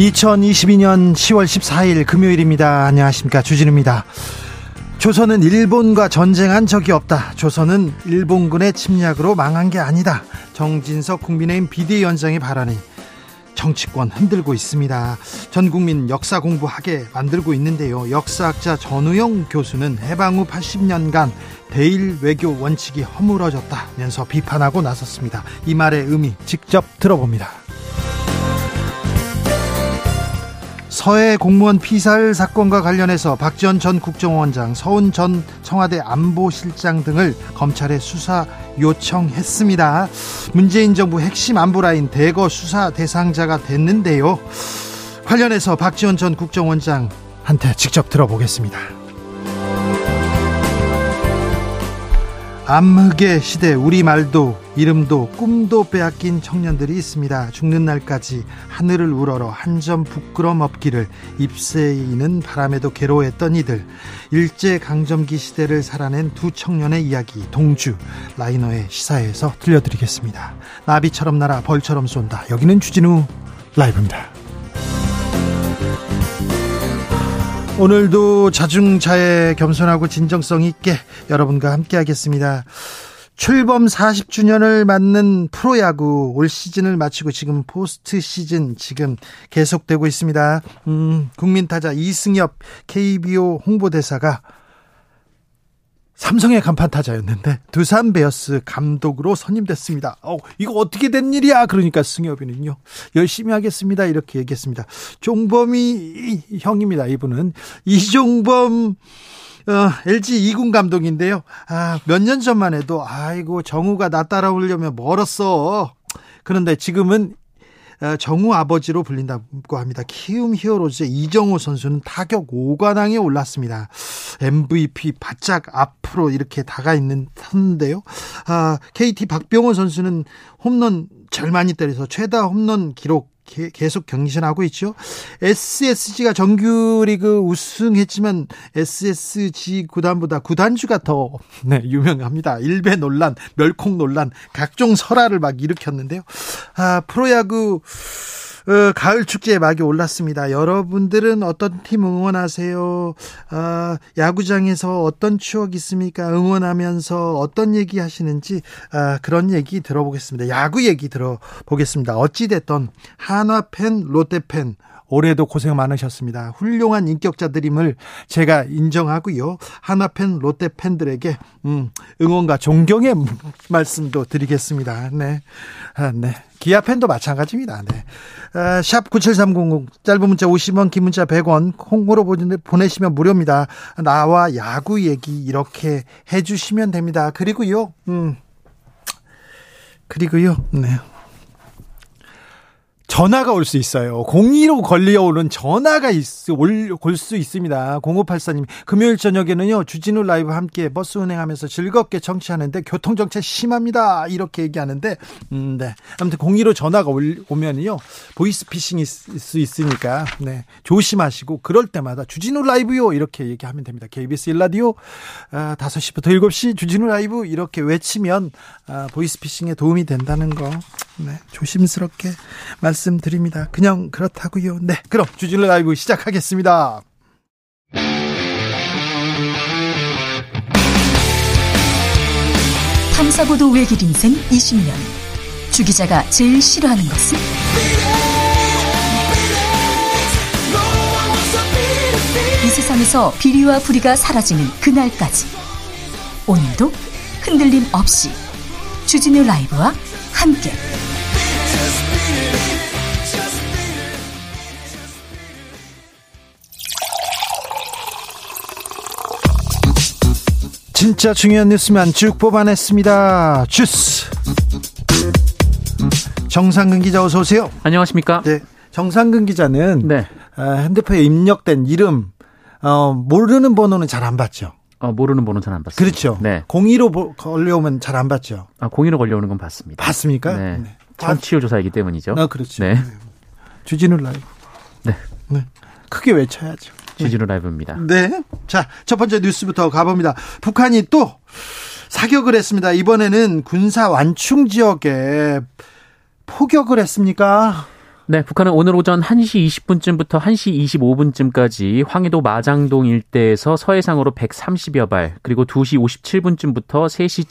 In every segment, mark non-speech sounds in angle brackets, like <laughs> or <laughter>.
2022년 10월 14일 금요일입니다. 안녕하십니까. 주진우입니다. 조선은 일본과 전쟁한 적이 없다. 조선은 일본군의 침략으로 망한 게 아니다. 정진석 국민의힘 비대위원장의 발언이 정치권 흔들고 있습니다. 전 국민 역사 공부하게 만들고 있는데요. 역사학자 전우영 교수는 해방 후 80년간 대일 외교 원칙이 허물어졌다면서 비판하고 나섰습니다. 이 말의 의미 직접 들어봅니다. 서해 공무원 피살 사건과 관련해서 박지원 전 국정원장, 서훈 전 청와대 안보실장 등을 검찰에 수사 요청했습니다. 문재인 정부 핵심 안보라인 대거 수사 대상자가 됐는데요. 관련해서 박지원 전 국정원장한테 직접 들어보겠습니다. 암흑의 시대 우리말도 이름도 꿈도 빼앗긴 청년들이 있습니다. 죽는 날까지 하늘을 우러러 한 점 부끄럼 없기를 입새이는 바람에도 괴로워했던 이들 일제 강점기 시대를 살아낸 두 청년의 이야기 동주 라이너의 시사에서 들려드리겠습니다. 나비처럼 날아 벌처럼 쏜다. 여기는 주진우 라이브입니다. 오늘도 자중차에 겸손하고 진정성 있게 여러분과 함께 하겠습니다. 출범 40주년을 맞는 프로야구 올 시즌을 마치고 지금 포스트 시즌 지금 계속되고 있습니다. 음, 국민 타자 이승엽 KBO 홍보대사가 삼성의 간판 타자였는데 두산 베어스 감독으로 선임됐습니다. 어, 이거 어떻게 된 일이야? 그러니까 승엽이는요. 열심히 하겠습니다. 이렇게 얘기했습니다. 종범이 형입니다. 이분은 이종범 어, LG 이군 감독인데요. 아, 몇 년 전만 해도 아이고 정우가 나 따라오려면 멀었어. 그런데 지금은 어, 정우 아버지로 불린다고 합니다. 키움 히어로즈의 이정우 선수는 타격 5관왕에 올랐습니다. MVP 바짝 앞으로 이렇게 다가 있는 선인데요. 아, KT 박병호 선수는 홈런 절 많이 때려서 최다 홈런 기록 계속 경신하고 있죠. SSG가 정규리그 우승했지만 SSG 구단보다 구단주가 더 네, 유명합니다. 일배 논란, 멸콩 논란, 각종 설화를 막 일으켰는데요. 아, 프로야구 어, 가을 축제에 막이 올랐습니다. 여러분들은 어떤 팀 응원하세요? 아, 야구장에서 어떤 추억 있습니까? 응원하면서 어떤 얘기 하시는지 아, 그런 얘기 들어보겠습니다. 야구 얘기 들어보겠습니다. 어찌됐던 한화 팬, 롯데 팬 올해도 고생 많으셨습니다. 훌륭한 인격자들임을 제가 인정하고요. 하나팬 롯데 팬들에게 음, 응원과 존경의 <laughs> 말씀도 드리겠습니다. 네. 아, 네. 기아 팬도 마찬가지입니다. 네. 아, 샵9730 짧은 문자 50원, 긴 문자 100원, 콩으로 보내시면 무료입니다. 나와 야구 얘기 이렇게 해 주시면 됩니다. 그리고요. 음. 그리고요. 네. 전화가 올 수 있어요. 02로 걸려오는 전화가 올수 있습니다. 0584님, 금요일 저녁에는요, 주진우 라이브 함께 버스 운행하면서 즐겁게 청취하는데 교통정체 심합니다. 이렇게 얘기하는데, 음, 네. 아무튼 02로 전화가 올, 오면요, 보이스피싱일 수 있으니까, 네. 조심하시고, 그럴 때마다 주진우 라이브요. 이렇게 얘기하면 됩니다. KBS 일라디오, 아, 5시부터 7시 주진우 라이브 이렇게 외치면, 아, 보이스피싱에 도움이 된다는 거, 네. 조심스럽게 말씀 말씀드립니다. 그냥 그렇다고요. 네, 그럼 주진우 라이브 시작하겠습니다. 탐사보도 외길 인생 20년. 주 기자가 제일 싫어하는 것은? 이 세상에서 비리와 부리가 사라지는 그날까지. 오늘도 흔들림 없이 주진우 라이브와 함께. 진짜 중요한 뉴스만 쭉 뽑아냈습니다. 주스. 정상근 기자 어서 오세요. 안녕하십니까? 네. 정상근 기자는 네. 아, 핸드폰에 입력된 이름 어, 모르는 번호는 잘안 받죠. 어, 모르는 번호 잘안 받습니다. 그렇죠. 네. 02로 걸려오면 잘안 받죠. 아, 02로 걸려오는 건 받습니다. 받습니까? 네. 네. 정치율 조사이기 때문이죠. 아, 그렇죠. 네. 주진우 라이브. 네. 네. 크게 외쳐야죠. 주진우 라이브입니다. 네. 자, 첫 번째 뉴스부터 가봅니다. 북한이 또 사격을 했습니다. 이번에는 군사 완충 지역에 포격을 했습니까? 네, 북한은 오늘 오전 1시 20분쯤부터 1시 25분쯤까지 황해도 마장동 일대에서 서해상으로 130여 발, 그리고 2시 57분쯤부터 3시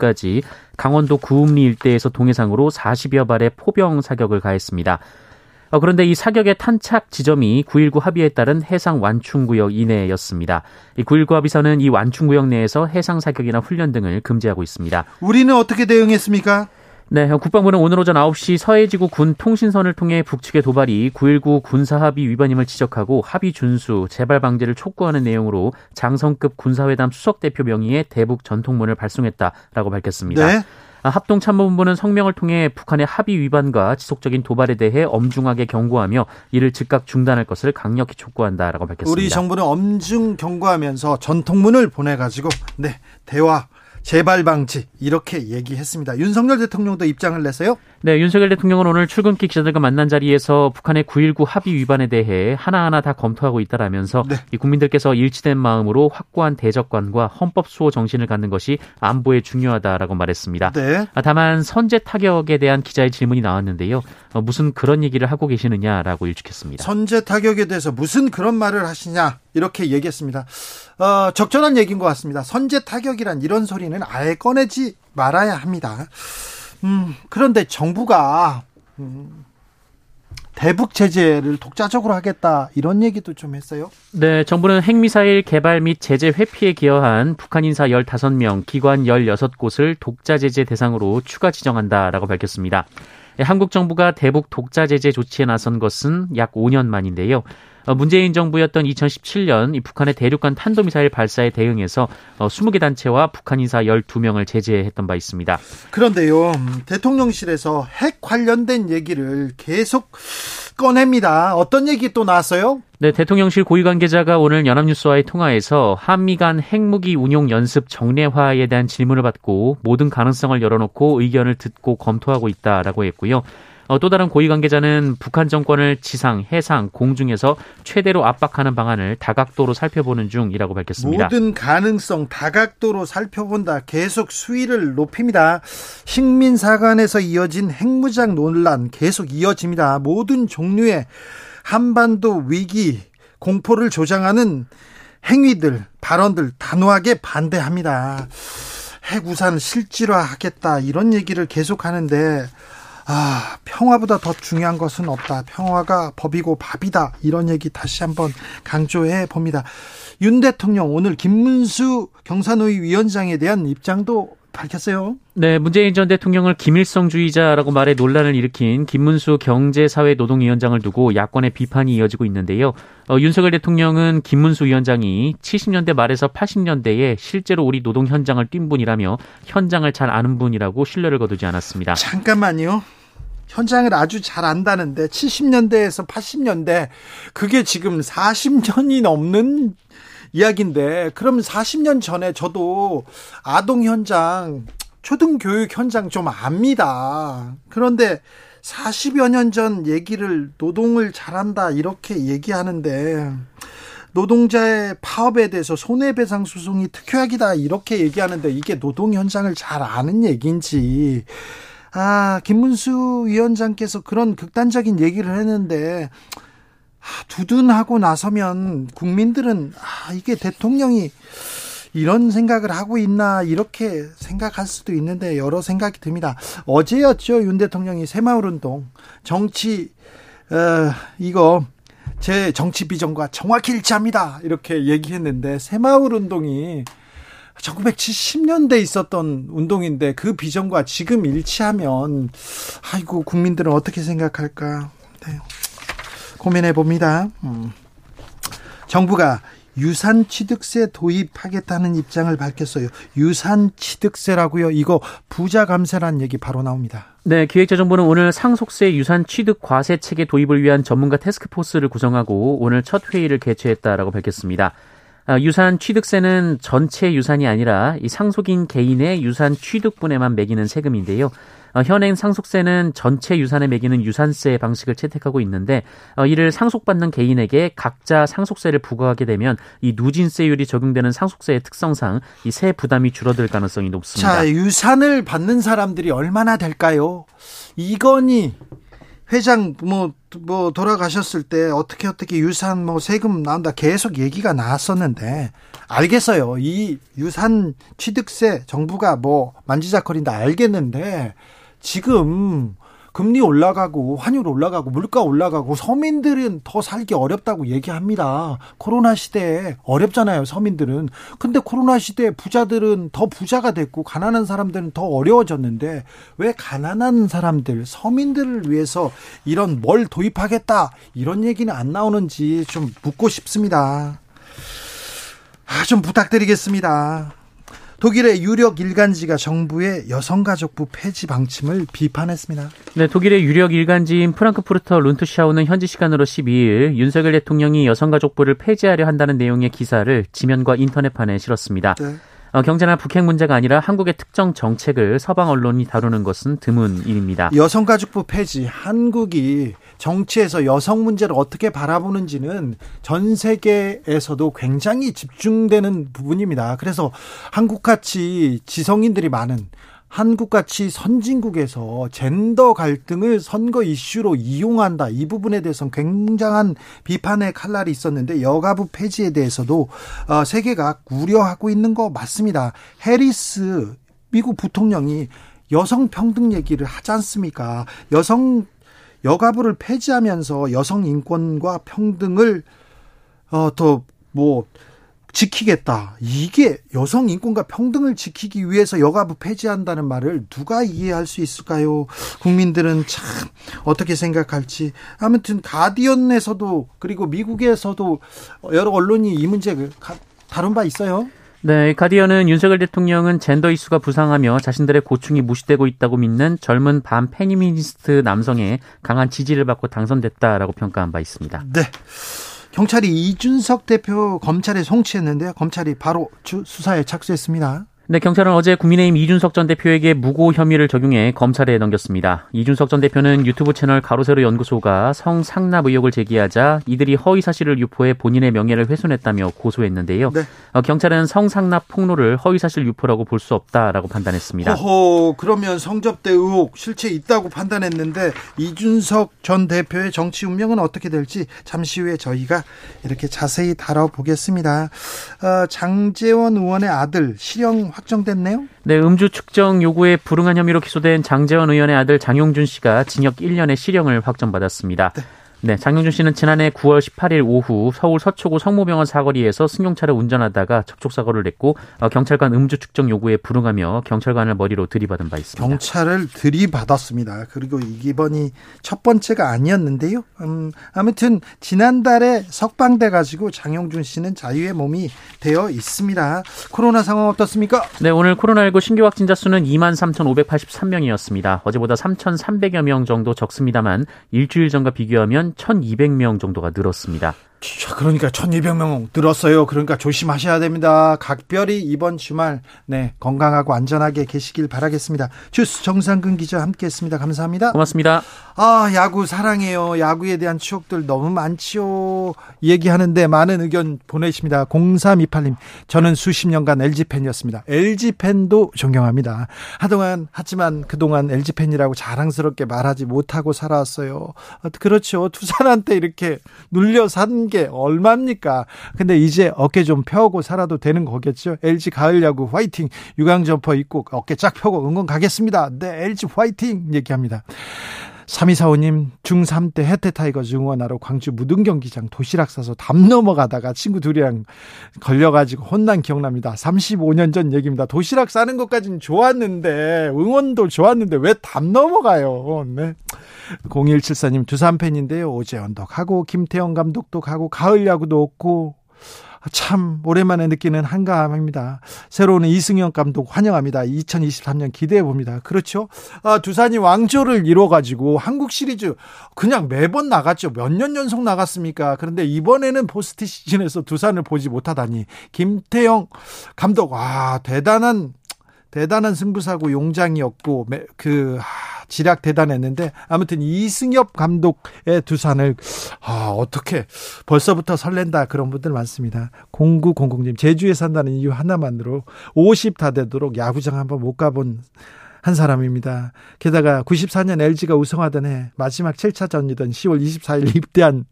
7분쯤까지 강원도 구읍리 일대에서 동해상으로 40여 발의 포병 사격을 가했습니다. 어, 그런데 이 사격의 탄착 지점이 9.19 합의에 따른 해상 완충구역 이내였습니다. 이 9.19 합의서는 이 완충구역 내에서 해상 사격이나 훈련 등을 금지하고 있습니다. 우리는 어떻게 대응했습니까? 네, 국방부는 오늘 오전 9시 서해지구 군 통신선을 통해 북측의 도발이 9.19 군사합의 위반임을 지적하고 합의 준수, 재발 방지를 촉구하는 내용으로 장성급 군사회담 수석대표 명의의 대북 전통문을 발송했다라고 밝혔습니다. 네. 아, 합동참모본부는 성명을 통해 북한의 합의 위반과 지속적인 도발에 대해 엄중하게 경고하며 이를 즉각 중단할 것을 강력히 촉구한다라고 밝혔습니다. 우리 정부는 엄중 경고하면서 전통문을 보내가지고 네 대화 재발 방지 이렇게 얘기했습니다. 윤석열 대통령도 입장을 내세요? 네, 윤석열 대통령은 오늘 출근길 기자들과 만난 자리에서 북한의 9.19 합의 위반에 대해 하나하나 다 검토하고 있다라면서 네. 이 국민들께서 일치된 마음으로 확고한 대적관과 헌법 수호 정신을 갖는 것이 안보에 중요하다라고 말했습니다. 네. 아, 다만 선제 타격에 대한 기자의 질문이 나왔는데요. 어, 무슨 그런 얘기를 하고 계시느냐라고 일축했습니다. 선제 타격에 대해서 무슨 그런 말을 하시냐 이렇게 얘기했습니다. 어, 적절한 얘기인 것 같습니다. 선제 타격이란 이런 소리는 아예 꺼내지 말아야 합니다. 음, 그런데 정부가 음, 대북 제재를 독자적으로 하겠다 이런 얘기도 좀 했어요. 네, 정부는 핵미사일 개발 및 제재 회피에 기여한 북한 인사 15명, 기관 16곳을 독자 제재 대상으로 추가 지정한다라고 밝혔습니다. 한국 정부가 대북 독자 제재 조치에 나선 것은 약 5년 만인데요. 어, 문재인 정부였던 2017년 북한의 대륙간 탄도미사일 발사에 대응해서 20개 어, 단체와 북한 인사 12명을 제재했던 바 있습니다. 그런데요, 대통령실에서 핵 관련된 얘기를 계속 꺼냅니다. 어떤 얘기 또 나왔어요? 네, 대통령실 고위 관계자가 오늘 연합뉴스와의 통화에서 한미 간 핵무기 운용 연습 정례화에 대한 질문을 받고 모든 가능성을 열어놓고 의견을 듣고 검토하고 있다라고 했고요. 어, 또 다른 고위 관계자는 북한 정권을 지상, 해상, 공중에서 최대로 압박하는 방안을 다각도로 살펴보는 중이라고 밝혔습니다. 모든 가능성 다각도로 살펴본다. 계속 수위를 높입니다. 식민사관에서 이어진 핵무장 논란 계속 이어집니다. 모든 종류의 한반도 위기 공포를 조장하는 행위들, 발언들 단호하게 반대합니다. 핵 우산 실질화하겠다 이런 얘기를 계속 하는데 아, 평화보다 더 중요한 것은 없다. 평화가 법이고 밥이다. 이런 얘기 다시 한번 강조해 봅니다. 윤 대통령 오늘 김문수 경산노위 위원장에 대한 입장도 밝혔어요. 네, 문재인 전 대통령을 김일성주의자라고 말해 논란을 일으킨 김문수 경제사회노동위원장을 두고 야권의 비판이 이어지고 있는데요. 어, 윤석열 대통령은 김문수 위원장이 70년대 말에서 80년대에 실제로 우리 노동 현장을 뛴 분이라며 현장을 잘 아는 분이라고 신뢰를 거두지 않았습니다. 잠깐만요. 현장을 아주 잘 안다는데 70년대에서 80년대 그게 지금 40년이 넘는 이야기인데 그럼 40년 전에 저도 아동 현장 초등교육 현장 좀 압니다. 그런데 40여 년 전 얘기를 노동을 잘한다 이렇게 얘기하는데 노동자의 파업에 대해서 손해배상 소송이 특효약이다 이렇게 얘기하는데 이게 노동 현장을 잘 아는 얘기인지 아, 김문수 위원장께서 그런 극단적인 얘기를 했는데, 아, 두둔하고 나서면 국민들은, 아, 이게 대통령이 이런 생각을 하고 있나, 이렇게 생각할 수도 있는데, 여러 생각이 듭니다. 어제였죠, 윤 대통령이 새마을 운동. 정치, 어, 이거, 제 정치 비전과 정확히 일치합니다. 이렇게 얘기했는데, 새마을 운동이 1970년대 있었던 운동인데 그 비전과 지금 일치하면 아이고 국민들은 어떻게 생각할까 네. 고민해 봅니다. 음. 정부가 유산 취득세 도입하겠다는 입장을 밝혔어요. 유산 취득세라고요. 이거 부자 감세란 얘기 바로 나옵니다. 네, 기획재정부는 오늘 상속세 유산 취득 과세 체계 도입을 위한 전문가 테스크포스를 구성하고 오늘 첫 회의를 개최했다라고 밝혔습니다. 아, 유산 취득세는 전체 유산이 아니라 이 상속인 개인의 유산 취득분에만 매기는 세금인데요. 어, 현행 상속세는 전체 유산에 매기는 유산세 방식을 채택하고 있는데 어, 이를 상속받는 개인에게 각자 상속세를 부과하게 되면 이 누진세율이 적용되는 상속세의 특성상 이 세 부담이 줄어들 가능성이 높습니다. 자, 유산을 받는 사람들이 얼마나 될까요? 이건희 회장 뭐, 뭐 돌아가셨을 때 어떻게 어떻게 유산 뭐 세금 나온다 계속 얘기가 나왔었는데 알겠어요. 이 유산 취득세 정부가 뭐 만지작거린다 알겠는데 지금 금리 올라가고 환율 올라가고 물가 올라가고 서민들은 더 살기 어렵다고 얘기합니다. 코로나 시대에 어렵잖아요, 서민들은. 근데 코로나 시대에 부자들은 더 부자가 됐고 가난한 사람들은 더 어려워졌는데 왜 가난한 사람들, 서민들을 위해서 이런 뭘 도입하겠다 이런 얘기는 안 나오는지 좀 묻고 싶습니다. 아, 좀 부탁드리겠습니다. 독일의 유력 일간지가 정부의 여성가족부 폐지 방침을 비판했습니다. 네, 독일의 유력 일간지인 프랑크푸르터 룬트샤우는 현지 시간으로 12일 윤석열 대통령이 여성가족부를 폐지하려 한다는 내용의 기사를 지면과 인터넷판에 실었습니다. 네. 어, 경제나 북핵 문제가 아니라 한국의 특정 정책을 서방 언론이 다루는 것은 드문 일입니다. 여성가족부 폐지 한국이 정치에서 여성 문제를 어떻게 바라보는지는 전 세계에서도 굉장히 집중되는 부분입니다. 그래서 한국같이 지성인들이 많은 한국같이 선진국에서 젠더 갈등을 선거 이슈로 이용한다. 이 부분에 대해서는 굉장한 비판의 칼날이 있었는데 여가부 폐지에 대해서도 어, 세계가 우려하고 있는 거 맞습니다. 해리스 미국 부통령이 여성 평등 얘기를 하지 않습니까? 여성 여가부를 폐지하면서 여성 인권과 평등을 어, 더뭐 지키겠다. 이게 여성 인권과 평등을 지키기 위해서 여가부 폐지한다는 말을 누가 이해할 수 있을까요? 국민들은 참 어떻게 생각할지. 아무튼 가디언에서도 그리고 미국에서도 여러 언론이 이 문제 다룬 바 있어요. 네, 가디언은 윤석열 대통령은 젠더 이슈가 부상하며 자신들의 고충이 무시되고 있다고 믿는 젊은 반 페미니스트 남성의 강한 지지를 받고 당선됐다라고 평가한 바 있습니다. 네. 경찰이 이준석 대표 검찰에 송치했는데요. 검찰이 바로 수사에 착수했습니다. 네, 경찰은 어제 국민의힘 이준석 전 대표에게 무고 혐의를 적용해 검찰에 넘겼습니다. 이준석 전 대표는 유튜브 채널 가로세로 연구소가 성상납 의혹을 제기하자 이들이 허위 사실을 유포해 본인의 명예를 훼손했다며 고소했는데요. 네. 어, 경찰은 성상납 폭로를 허위 사실 유포라고 볼 수 없다라고 판단했습니다. 호호, 그러면 성접대 의혹 실체 있다고 판단했는데 이준석 전 대표의 정치 운명은 어떻게 될지 잠시 후에 저희가 이렇게 자세히 다뤄보겠습니다. 어, 장재원 의원의 아들 실형 확정됐네요. 네, 음주 측정 요구에 불응한 혐의로 기소된 장재원 의원의 아들 장용준 씨가 징역 1년의 실형을 확정받았습니다. 네. 네, 장용준 씨는 지난해 9월 18일 오후 서울 서초구 성모병원 사거리에서 승용차를 운전하다가 접촉 사고를 냈고 어, 경찰관 음주 측정 요구에 불응하며 경찰관을 머리로 들이받은 바 있습니다. 경찰을 들이받았습니다. 그리고 이번이 첫 번째가 아니었는데요. 음, 아무튼 지난달에 석방돼 가지고 장용준 씨는 자유의 몸이 되어 있습니다. 코로나 상황 어떻습니까? 네, 오늘 코로나19 신규 확진자 수는 2만 3,583명이었습니다. 어제보다 3,300여 명 정도 적습니다만 일주일 전과 비교하면 한 1,200명 정도가 늘었습니다. 그러니까 1200명 늘었어요. 그러니까 조심하셔야 됩니다. 각별히 이번 주말 네, 건강하고 안전하게 계시길 바라겠습니다. 주스 정상근 기자 함께 했습니다. 감사합니다. 고맙습니다. 아, 야구 사랑해요. 야구에 대한 추억들 너무 많지요. 얘기하는데 많은 의견 보내십니다. 0328님. 저는 수십 년간 LG 팬이었습니다. LG 팬도 존경합니다. 한동안 하지만 그동안 LG 팬이라고 자랑스럽게 말하지 못하고 살아왔어요. 그렇죠. <laughs> 두산한테 이렇게 눌려 산 게 얼마입니까? 근데 이제 어깨 좀 펴고 살아도 되는 거겠죠. LG 가을 야구 화이팅. 유광 점퍼 입고 어깨 쫙 펴고 응원 가겠습니다. 네, LG 화이팅 얘기합니다. 3245님, 중3 때 해태 타이거즈 응원하러 광주 무등 경기장 도시락 싸서 담 넘어가다가 친구 둘이랑 걸려가지고 혼난 기억납니다. 35년 전 얘기입니다. 도시락 싸는 것까지는 좋았는데, 응원도 좋았는데 왜 담 넘어가요? 네. 0174님, 두산 팬인데요. 오재원 은퇴하고, 김태형 감독도 가고, 가을 야구도 없고, 참 오랜만에 느끼는 한가함입니다. 새로운 이승엽 감독 환영합니다. 2023년 기대해 봅니다. 그렇죠? 아, 두산이 왕조를 이뤄가지고 한국 시리즈 그냥 매번 나갔죠. 몇 년 연속 나갔습니까? 그런데 이번에는 포스트 시즌에서 두산을 보지 못하다니 김태형 감독 아 대단한 대단한 승부사고 용장이었고 그 지략 대단했는데 아무튼 이승엽 감독의 두산을 아, 어떻게 벌써부터 설렌다 그런 분들 많습니다. 0900님 제주에 산다는 이유 하나만으로 50 다 되도록 야구장 한번 못 가본 한 사람입니다. 게다가 94년 LG가 우승하던 해 마지막 7차전이던 10월 24일 입대한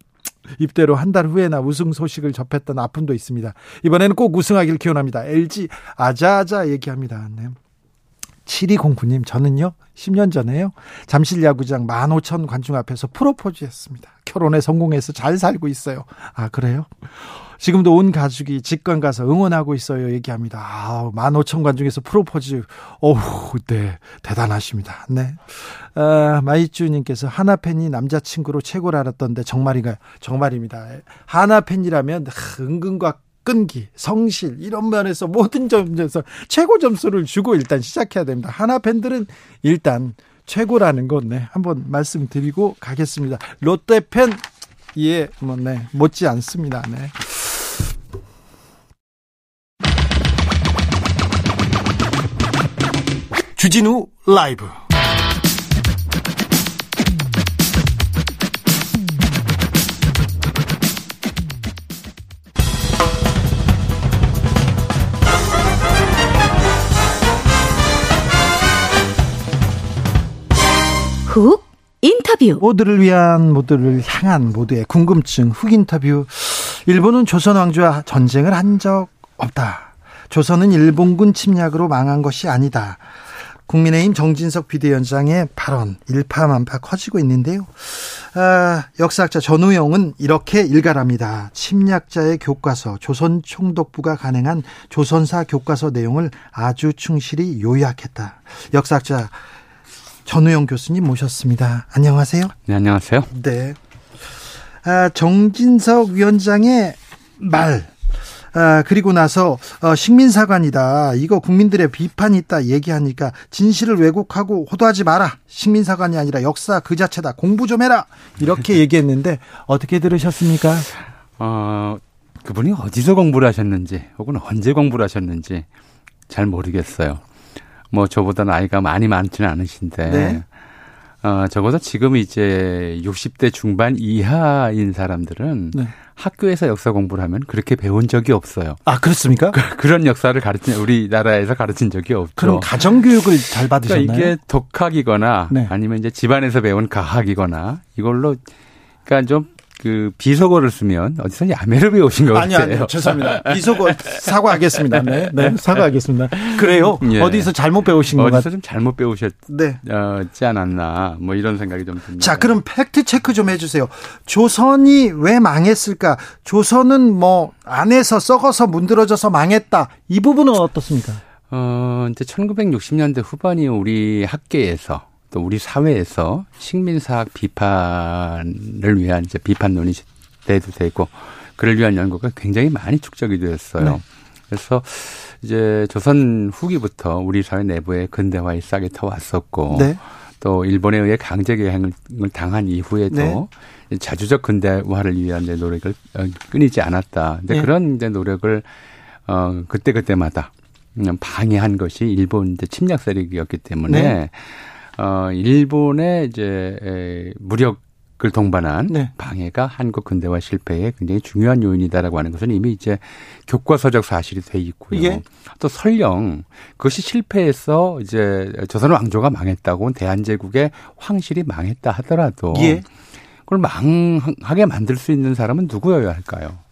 입대로 한 달 후에나 우승 소식을 접했던 아픔도 있습니다. 이번에는 꼭 우승하길 기원합니다. LG 아자아자 얘기합니다. 네. 7209님, 저는요, 10년 전에요, 잠실 야구장 15,000 관중 앞에서 프로포즈 했습니다. 결혼에 성공해서 잘 살고 있어요. 아, 그래요? 지금도 온 가족이 직관 가서 응원하고 있어요. 얘기합니다. 아, 15,000 관중에서 프로포즈. 어우, 네. 대단하십니다. 네. 아, 마이쭈님께서 하나팬이 남자친구로 최고를 알았던데 정말인가요? 정말입니다. 하나팬이라면 은근과 끈기, 성실 이런 면에서 모든 점에서 최고 점수를 주고 일단 시작해야 됩니다. 하나 팬들은 일단 최고라는 건 네, 한번 말씀드리고 가겠습니다. 롯데 팬 예, 뭐 네, 못지 않습니다. 네. 주진우 라이브 훅 인터뷰 모두를 위한 모두를 향한 모두의 궁금증 훅 인터뷰 일본은 조선 왕조와 전쟁을 한 적 없다. 조선은 일본군 침략으로 망한 것이 아니다. 국민의힘 정진석 비대위원장의 발언 일파만파 커지고 있는데요. 아, 역사학자 전우영은 이렇게 일갈합니다. 침략자의 교과서 조선 총독부가 간행한 조선사 교과서 내용을 아주 충실히 요약했다. 역사학자 전우영 교수님 모셨습니다. 안녕하세요. 네, 안녕하세요. 네. 아, 정진석 위원장의 말, 아, 그리고 나서 어, 식민사관이다. 이거 국민들의 비판이 있다 얘기하니까 진실을 왜곡하고 호도하지 마라. 식민사관이 아니라 역사 그 자체다. 공부 좀 해라. 이렇게 <laughs> 얘기했는데 어떻게 들으셨습니까? 어, 그분이 어디서 공부를 하셨는지 혹은 언제 공부를 하셨는지 잘 모르겠어요. 뭐 저보다 나이가 많이 많지는 않으신데 네. 어, 적어도 지금 이제 60대 중반 이하인 사람들은 네. 학교에서 역사 공부를 하면 그렇게 배운 적이 없어요. 아, 그렇습니까? 그, 런 역사를 가르친, 우리나라에서 가르친 적이 없죠. 그럼 가정교육을 잘 받으셨나요? 그러니까 이게 독학이거나 네. 아니면 이제 집안에서 배운 가학이거나 이걸로 그러니까 좀 그 비속어를 쓰면 어디서 야매를 배우신 것 같아요. 아니 아니요. 죄송합니다. 비속어 사과하겠습니다. 네. 네. 사과하겠습니다. 그래요? 예. 어디서 잘못 배우신 것 같아요. 어디서 좀 잘못 배우셨지 네. 않았나 뭐 이런 생각이 좀 듭니다. 자, 그럼 팩트 체크 좀 해주세요. 조선이 왜 망했을까? 조선은 뭐 안에서 썩어서 문드러져서 망했다. 이 부분은 어떻습니까? 어, 이제 1960년대 후반이 우리 학계에서 또 우리 사회에서 식민사학 비판을 위한 이제 비판론이 돼도 되고 그를 위한 연구가 굉장히 많이 축적이 되었어요. 네. 그래서 이제 조선 후기부터 우리 사회 내부에 근대화에 싹이 터왔었고 네. 또 일본에 의해 강제 개항을 당한 이후에도 네. 자주적 근대화를 위한 이제 노력을 어, 끊이지 않았다. 근데 네. 그런 이제 노력을 어 그때 그때마다 방해한 것이 일본 이제 침략 세력이었기 때문에 네. 어, 일본의 이제 에, 무력을 동반한 네. 방해가 한국 근대화 실패에 굉장히 중요한 요인이다라고 하는 것은 이미 이제 교과서적 사실이 돼 있고요. 예. 또 설령 그것이 실패해서 이제 조선 왕조가 망했다고 대한제국의 황실이 망했다 하더라도 예. 그걸 망하게 만들 수 있는 사람은 누구여야 할까요?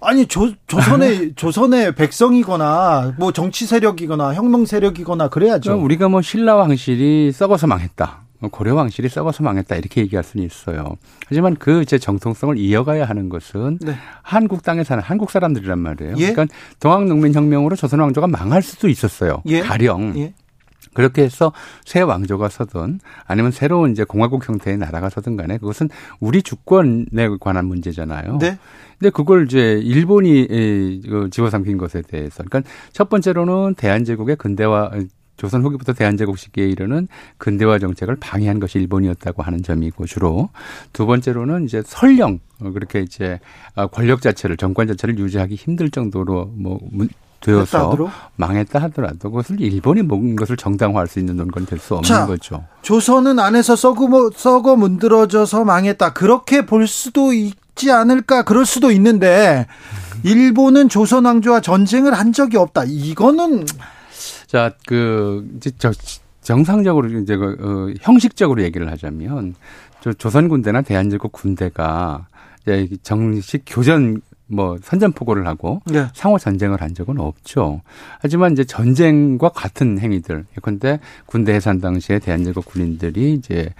아니 조, 조선의 조선의 백성이거나 뭐 정치 세력이거나 혁명 세력이거나 그래야죠. 우리가 뭐 신라 왕실이 썩어서 망했다. 뭐 고려 왕실이 썩어서 망했다 이렇게 얘기할 수는 있어요. 하지만 그제 정통성을 이어가야 하는 것은 네. 한국 땅에 사는 한국 사람들이란 말이에요. 예? 그러니까 동학농민혁명으로 조선 왕조가 망할 수도 있었어요. 예? 가령 예? 그렇게 해서 새 왕조가 서든 아니면 새로운 이제 공화국 형태의 나라가 서든 간에 그것은 우리 주권에 관한 문제잖아요. 네. 근데 그걸 이제 일본이 그 집어삼킨 것에 대해서 그러니까 첫 번째로는 대한제국의 근대화 조선 후기부터 대한제국 시기에 이르는 근대화 정책을 방해한 것이 일본이었다고 하는 점이고 주로 두 번째로는 이제 설령 그렇게 이제 권력 자체를 정권 자체를 유지하기 힘들 정도로 뭐 되어서 망했다 하더라도 그것을 일본이 먹은 것을 정당화할 수 있는 논건 될수 없는 자, 거죠. 조선은 안에서 썩어, 썩어 문드러져서 망했다. 그렇게 볼 수도 있지 않을까? 그럴 수도 있는데 일본은 조선 왕조와 전쟁을 한 적이 없다. 이거는 자, 그, 이제 저, 정상적으로 이제 그, 어, 형식적으로 얘기를 하자면, 저 조선 군대나 대한제국 군대가 이제 정식 교전 뭐 선전포고를 하고 네. 상호 전쟁을 한 적은 없죠. 하지만 이제 전쟁과 같은 행위들. 예컨대 군대 해산 당시에 대한제국 군인들이 이제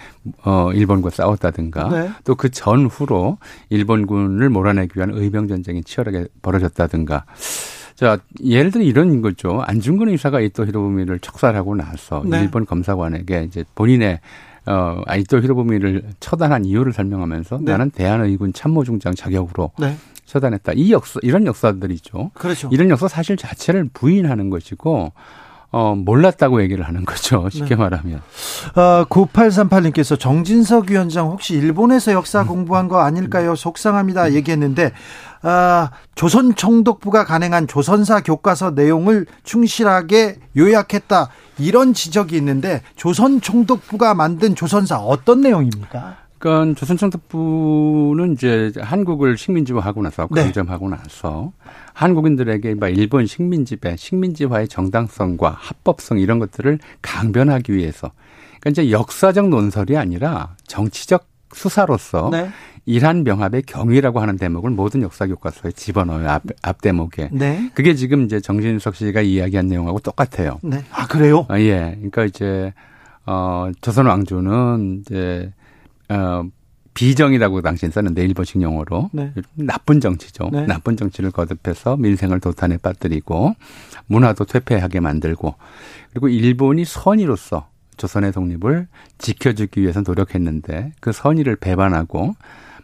어 일본과 싸웠다든가 네. 또그 전후로 일본군을 몰아내기 위한 의병 전쟁이 치열하게 벌어졌다든가 자, 예를 들어 이런 거죠. 안중근 의사가 이토 히로부미를 척살하고 나서 네. 일본 검사관에게 이제 본인의 어, 아이토 히로부미를 처단한 이유를 설명하면서 네. 나는 대한의군 참모중장 자격으로 네. 처단했다. 이 역사, 이런 역사들이죠. 그렇죠. 이런 역사 사실 자체를 부인하는 것이고, 어, 몰랐다고 얘기를 하는 거죠. <laughs> 쉽게 네. 말하면. 어, 9838님께서 정진석 위원장 혹시 일본에서 역사 공부한 거 아닐까요? 속상합니다. 얘기했는데, 아, 조선 총독부가 간행한 조선사 교과서 내용을 충실하게 요약했다. 이런 지적이 있는데 조선 총독부가 만든 조선사 어떤 내용입니까? 그러니까 조선 총독부는 이제 한국을 식민지화하고 나서 네. 강점하고 나서 한국인들에게 일본 식민지배, 식민지화의 정당성과 합법성 이런 것들을 강변하기 위해서 그러니까 이제 역사적 논설이 아니라 정치적 수사로서 네. 이란 병합의 경위라고 하는 대목을 모든 역사 교과서에 집어넣어요. 앞, 앞 대목에. 네. 그게 지금 이제 정진석 씨가 이야기한 내용하고 똑같아요. 네. 아, 그래요? 아, 예. 그러니까 이제 어 조선 왕조는 이제 어 비정이라고 당시엔 썼는데 일본식 용어로 네. 나쁜 정치죠. 네. 나쁜 정치를 거듭해서 민생을 도탄에 빠뜨리고 문화도 퇴폐하게 만들고 그리고 일본이 선의로서 조선의 독립을 지켜주기 위해서 노력했는데 그 선의를 배반하고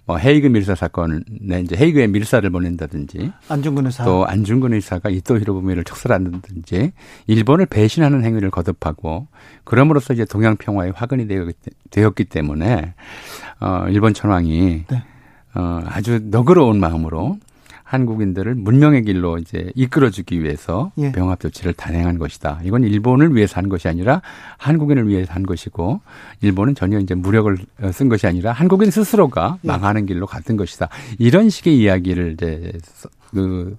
뭐 헤이그 밀사 사건에 이제 헤이그에 밀사를 보낸다든지. 안중근 의사. 또 안중근 의사가 이토 히로부미를 척살한다든지. 일본을 배신하는 행위를 거듭하고 그럼으로써 이제 동양 평화에 화근이 되었기 때문에 어 일본 천황이 네. 어 아주 너그러운 마음으로 한국인들을 문명의 길로 이제 이끌어주기 위해서 예. 병합 조치를 단행한 것이다. 이건 일본을 위해서 한 것이 아니라 한국인을 위해서 한 것이고 일본은 전혀 이제 무력을 쓴 것이 아니라 한국인 스스로가 예. 망하는 길로 갔던 것이다. 이런 식의 이야기를 이제 그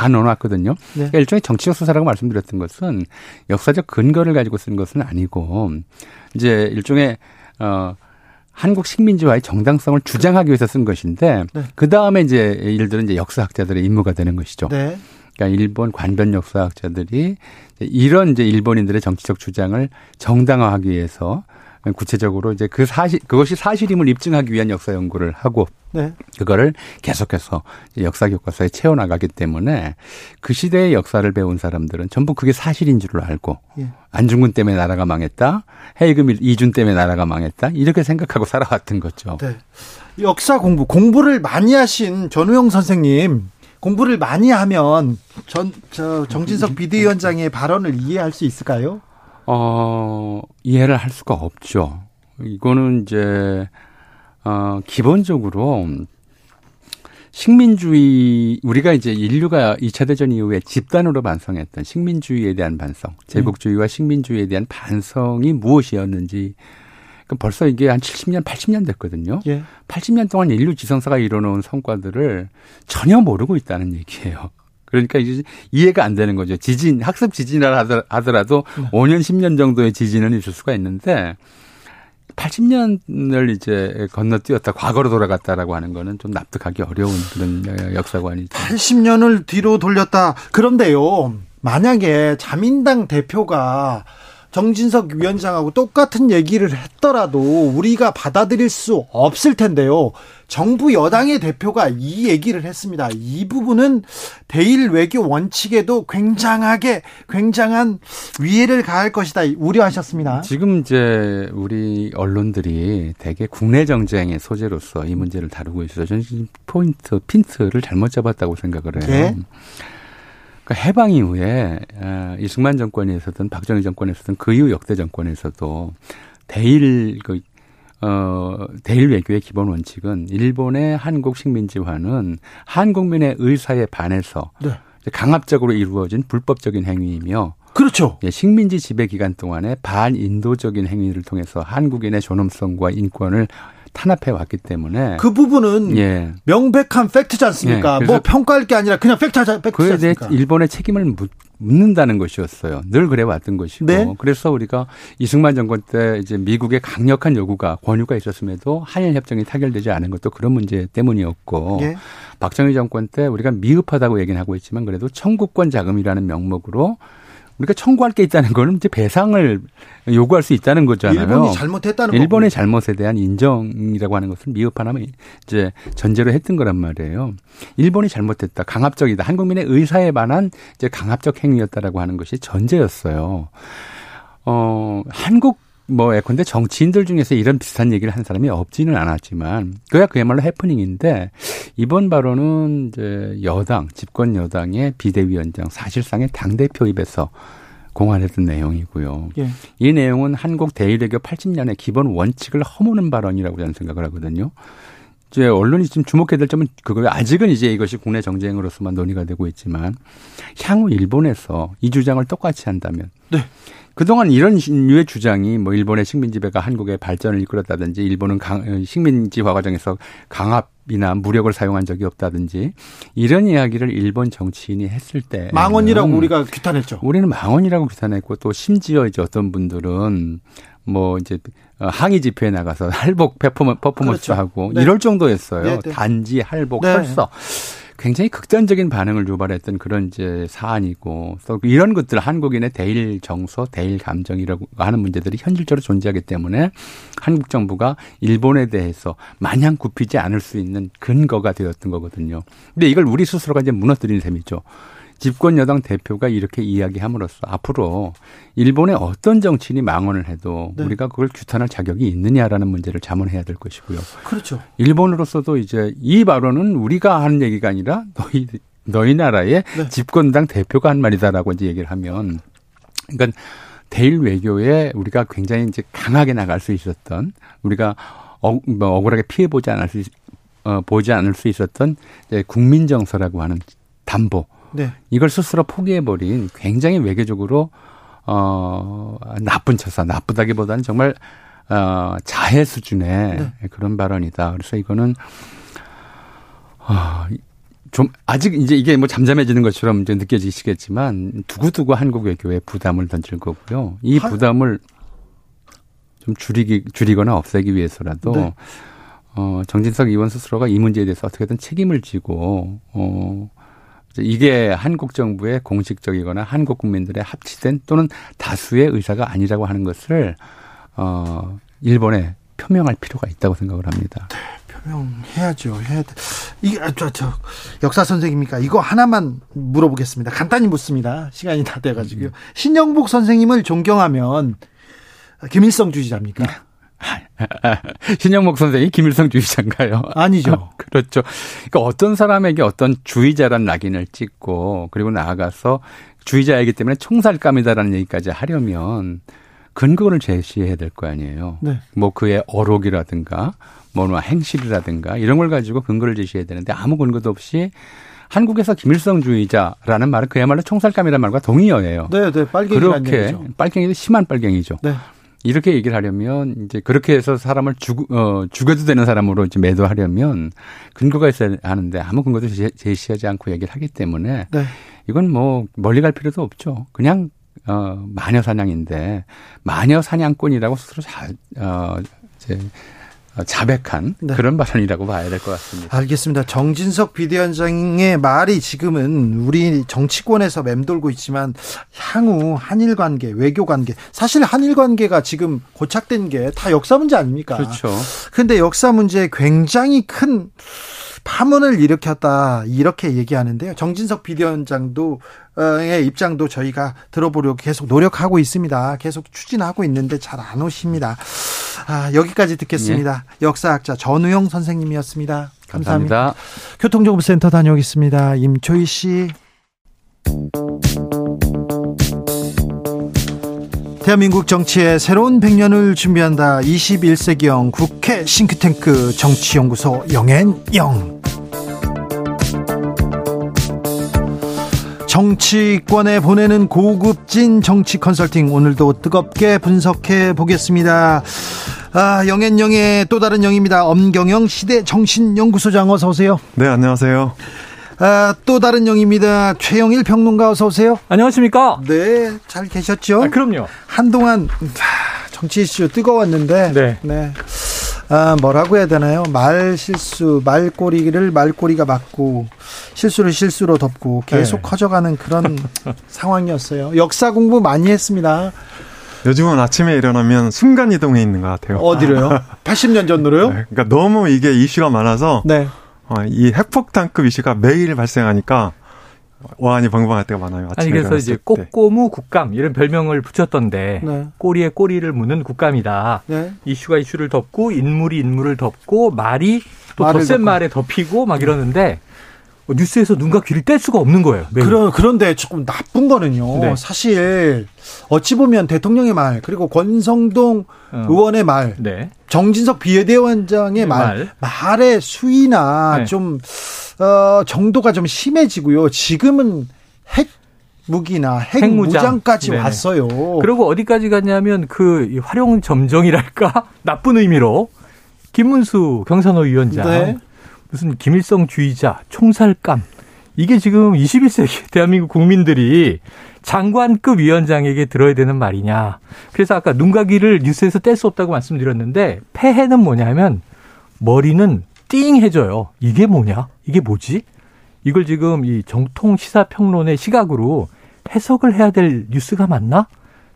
다 넣어놨거든요. 네. 그러니까 일종의 정치적 수사라고 말씀드렸던 것은 역사적 근거를 가지고 쓴 것은 아니고 이제 일종의 어 한국 식민지화의 정당성을 주장하기 위해서 쓴 것인데 네. 그 다음에 이제 일들은 이제 역사학자들의 임무가 되는 것이죠. 네. 그러니까 일본 관변 역사학자들이 이런 이제 일본인들의 정치적 주장을 정당화하기 위해서 구체적으로 이제 그 사실 그것이 사실임을 입증하기 위한 역사 연구를 하고 네. 그거를 계속해서 역사 교과서에 채워 나가기 때문에 그 시대의 역사를 배운 사람들은 전부 그게 사실인 줄을 알고 예. 안중근 때문에 나라가 망했다, 헤이금 이준 때문에 나라가 망했다 이렇게 생각하고 살아왔던 거죠. 네. 역사 공부 공부를 많이 하신 전우영 선생님 공부를 많이 하면 전 저 정진석 비대위원장의 발언을 이해할 수 있을까요? 어, 이해를 할 수가 없죠. 이거는 이제, 어, 기본적으로 식민주의, 우리가 이제 인류가 2차 대전 이후에 집단으로 반성했던 식민주의에 대한 반성, 제국주의와 식민주의에 대한 반성이 무엇이었는지, 그러니까 벌써 이게 한 70년, 80년 됐거든요. 예. 80년 동안 인류 지성사가 이뤄놓은 성과들을 전혀 모르고 있다는 얘기예요. 그러니까 이제 이해가 안 되는 거죠. 지진, 학습 지진이라 하더라도 네. 5년, 10년 정도의 지진은 있을 수가 있는데 80년을 이제 건너뛰었다, 과거로 돌아갔다라고 하는 거는 좀 납득하기 어려운 그런 역사관이죠. 80년을 뒤로 돌렸다. 그런데요, 만약에 자민당 대표가 정진석 위원장하고 똑같은 얘기를 했더라도 우리가 받아들일 수 없을 텐데요. 정부 여당의 대표가 이 얘기를 했습니다. 이 부분은 대일 외교 원칙에도 굉장하게 굉장한 위해를 가할 것이다 우려하셨습니다. 지금 이제 우리 언론들이 대개 국내 정쟁의 소재로서 이 문제를 다루고 있어서 저는 지금 포인트 핀트를 잘못 잡았다고 생각을 해요. 네. 그러니까 해방 이후에 아, 이승만 정권에서든 박정희 정권에서든 그 이후 역대 정권에서도 대일 그 어, 대일 외교의 기본 원칙은 일본의 한국 식민지화는 한국민의 의사에 반해서 네. 강압적으로 이루어진 불법적인 행위이며 그렇죠. 예, 식민지 지배 기간 동안에 반인도적인 행위를 통해서 한국인의 존엄성과 인권을 탄압해 왔기 때문에 그 부분은 예. 명백한 팩트지 않습니까? 예. 뭐 평가할 게 아니라 그냥 팩트자 팩트지 그에 대해 일본의 책임을 묻는다는 것이었어요. 늘 그래 왔던 것이고 네. 그래서 우리가 이승만 정권 때 이제 미국의 강력한 요구가 권유가 있었음에도 한일 협정이 타결되지 않은 것도 그런 문제 때문이었고 네. 박정희 정권 때 우리가 미흡하다고 얘기는 하고 있지만 그래도 청구권 자금이라는 명목으로 우리가 청구할 게 있다는 거는 이제 배상을 요구할 수 있다는 거잖아요. 일본이 잘못했다는 일본의 거군요. 잘못에 대한 인정이라고 하는 것을 미흡하면 이제 전제로 했던 거란 말이에요. 일본이 잘못했다, 강압적이다, 한국민의 의사에 반한 이제 강압적 행위였다라고 하는 것이 전제였어요. 어, 한국 뭐 예컨대 정치인들 중에서 이런 비슷한 얘기를 한 사람이 없지는 않았지만 그야 그야말로 해프닝인데 이번 발언은 이제 여당 집권 여당의 비대위원장 사실상의 당 대표 입에서 공언했던 내용이고요. 예. 이 내용은 한국 대일외교 80년의 기본 원칙을 허무는 발언이라고 저는 생각을 하거든요. 이제 언론이 지금 주목해야 될 점은 그거예요. 아직은 이제 이것이 국내 정쟁으로서만 논의가 되고 있지만 향후 일본에서 이 주장을 똑같이 한다면 네. 그동안 이런 류의 주장이 뭐 일본의 식민 지배가 한국의 발전을 이끌었다든지 일본은 강, 식민지화 과정에서 강압 이나 무력을 사용한 적이 없다든지 이런 이야기를 일본 정치인이 했을 때 망언이라고 우리가 규탄했죠. 우리는 망언이라고 규탄했고 또 심지어 이제 어떤 분들은 뭐 이제 항의 집회에 나가서 <laughs> 할복 퍼포먼, 퍼포먼스 그렇죠. 하고 네. 이럴 정도였어요. 네, 네. 단지 할복 네. 설서. 굉장히 극단적인 반응을 유발했던 그런 이제 사안이고 또 이런 것들 한국인의 대일 정서, 대일 감정이라고 하는 문제들이 현실적으로 존재하기 때문에 한국 정부가 일본에 대해서 마냥 굽히지 않을 수 있는 근거가 되었던 거거든요. 근데 이걸 우리 스스로가 이제 무너뜨리는 셈이죠. 집권 여당 대표가 이렇게 이야기함으로써 앞으로 일본의 어떤 정치인이 망언을 해도 네. 우리가 그걸 규탄할 자격이 있느냐라는 문제를 자문해야 될 것이고요. 그렇죠. 일본으로서도 이제 이 발언은 우리가 하는 얘기가 아니라 너희 너희 나라의 네. 집권당 대표가 한 말이다라고 이제 얘기를 하면 그러니까 대일 외교에 우리가 굉장히 이제 강하게 나갈 수 있었던 우리가 어, 뭐 억울하게 피해 보지 않을 수 어, 보지 않을 수 있었던 이제 국민 정서라고 하는 담보 네. 이걸 스스로 포기해버린 굉장히 외교적으로 어 나쁜 처사, 나쁘다기보다는 정말 어 자해 수준의 네. 그런 발언이다. 그래서 이거는 어, 좀 아직 이제 이게 뭐 잠잠해지는 것처럼 이제 느껴지시겠지만 두고두고 한국 외교에 부담을 던질 거고요. 이 부담을 좀 줄이기 줄이거나 없애기 위해서라도 네. 어 정진석 의원 스스로가 이 문제에 대해서 어떻게든 책임을 지고 어 이게 한국 정부의 공식적이거나 한국 국민들의 합치된 또는 다수의 의사가 아니라고 하는 것을 어 일본에 표명할 필요가 있다고 생각을 합니다. 네, 표명해야죠. 해야 돼. 이게 아, 저, 저 역사 선생입니까? 이거 하나만 물어보겠습니다. 간단히 묻습니다. 시간이 다 돼가지고요. 음. 신영복 선생님을 존경하면 김일성 주의자입니까? <laughs> 신영목 선생이 김일성 주의자인가요? 아니죠. 그렇죠. 그러니까 어떤 사람에게 어떤 주의자란 낙인을 찍고 그리고 나아가서 주의자이기 때문에 총살감이다라는 얘기까지 하려면 근거를 제시해야 될 거 아니에요. 네. 뭐 그의 어록이라든가 뭐 행실이라든가 이런 걸 가지고 근거를 제시해야 되는데 아무 근거도 없이 한국에서 김일성주의자라는 말은 그야말로 총살감이라는 말과 동의어예요. 네, 네, 빨갱이라는 그렇게 빨갱이도 심한 빨갱이죠. 네. 이렇게 얘기를 하려면 이제 그렇게 해서 사람을 죽, 어, 죽여도 되는 사람으로 이제 매도하려면 근거가 있어야 하는데 아무 근거도 제시하지 않고 얘기를 하기 때문에 네. 이건 뭐 멀리 갈 필요도 없죠. 그냥 어, 마녀 사냥인데 마녀 사냥꾼이라고 스스로 잘 어, 이제 자백한 네. 그런 발언이라고 봐야 될 것 같습니다. 알겠습니다. 정진석 비대위원장의 말이 지금은 우리 정치권에서 맴돌고 있지만 향후 한일 관계, 외교 관계, 사실 한일 관계가 지금 고착된 게 다 역사 문제 아닙니까? 그렇죠. 근데 역사 문제에 굉장히 큰 파문을 일으켰다 이렇게 얘기하는데요. 정진석 비대위원장도 의 입장도 저희가 들어보려고 계속 노력하고 있습니다. 계속 추진하고 있는데 잘 안 오십니다. 아, 여기까지 듣겠습니다. 역사학자 전우영 선생님이었습니다. 감사합니다. 감사합니다. 교통정보센터 다녀오겠습니다. 임초희 씨. 대한민국 정치의 새로운 100년을 준비한다. 21세기형 국회 싱크탱크 정치연구소 영앤영. 정치권에 보내는 고급진 정치 컨설팅 오늘도 뜨겁게 분석해 보겠습니다. 아, 영앤영의 또 다른 영입니다. 엄경영 시대 정신연구소장 어서 오세요. 네, 안녕하세요. 아, 또 다른 영입니다. 최영일 평론가 어서 오세요. 안녕하십니까? 네, 잘 계셨죠? 아, 그럼요. 한동안 아, 정치 이슈 뜨거웠는데 네. 아, 뭐라고 해야 되나요? 말 실수, 말꼬리를 말꼬리가 맞고 실수를 실수로 덮고 계속 네. 커져가는 그런 <laughs> 상황이었어요. 역사 공부 많이 했습니다. 요즘은 아침에 일어나면 순간 이동해 있는 것 같아요. 어디로요? <laughs> 80년 전으로요? 네, 그러니까 너무 이게 이슈가 많아서 네. 어, 이 핵폭탄급 이슈가 매일 발생하니까 와한이 벙벙할 때가 많아요. 아침에 아니 그래서 이제 때. 꼬꼬무 국감 이런 별명을 붙였던데 네. 꼬리에 꼬리를 무는 국감이다. 네. 이슈가 이슈를 덮고 인물이 인물을 덮고 말이 또 말을 더센 덮고. 말에 덮이고 막 이러는데 어, 뉴스에서 눈과 귀를 뗄 수가 없는 거예요. 매일. 그런 그런데 조금 나쁜 거는요. 네. 사실 어찌 보면 대통령의 말 그리고 권성동 어. 의원의 말, 네. 정진석 비대위원장의 말, 말 의 수위나 네. 좀 어, 정도가 좀 심해지고요. 지금은 핵 무기나 핵 핵무장. 무장까지 네네. 왔어요. 그리고 어디까지 갔냐면 그이 활용 점정이랄까 <laughs> 나쁜 의미로 김문수 경산호 위원장 네. 무슨 김일성 주의자 총살감 이게 지금 21세기 <laughs> 대한민국 국민들이 장관급 위원장에게 들어야 되는 말이냐. 그래서 아까 눈과 귀를 뉴스에서 뗄 수 없다고 말씀드렸는데 폐해는 뭐냐면 머리는 띵해져요. 이게 뭐냐? 이게 뭐지? 이걸 지금 이 정통 시사평론의 시각으로 해석을 해야 될 뉴스가 맞나?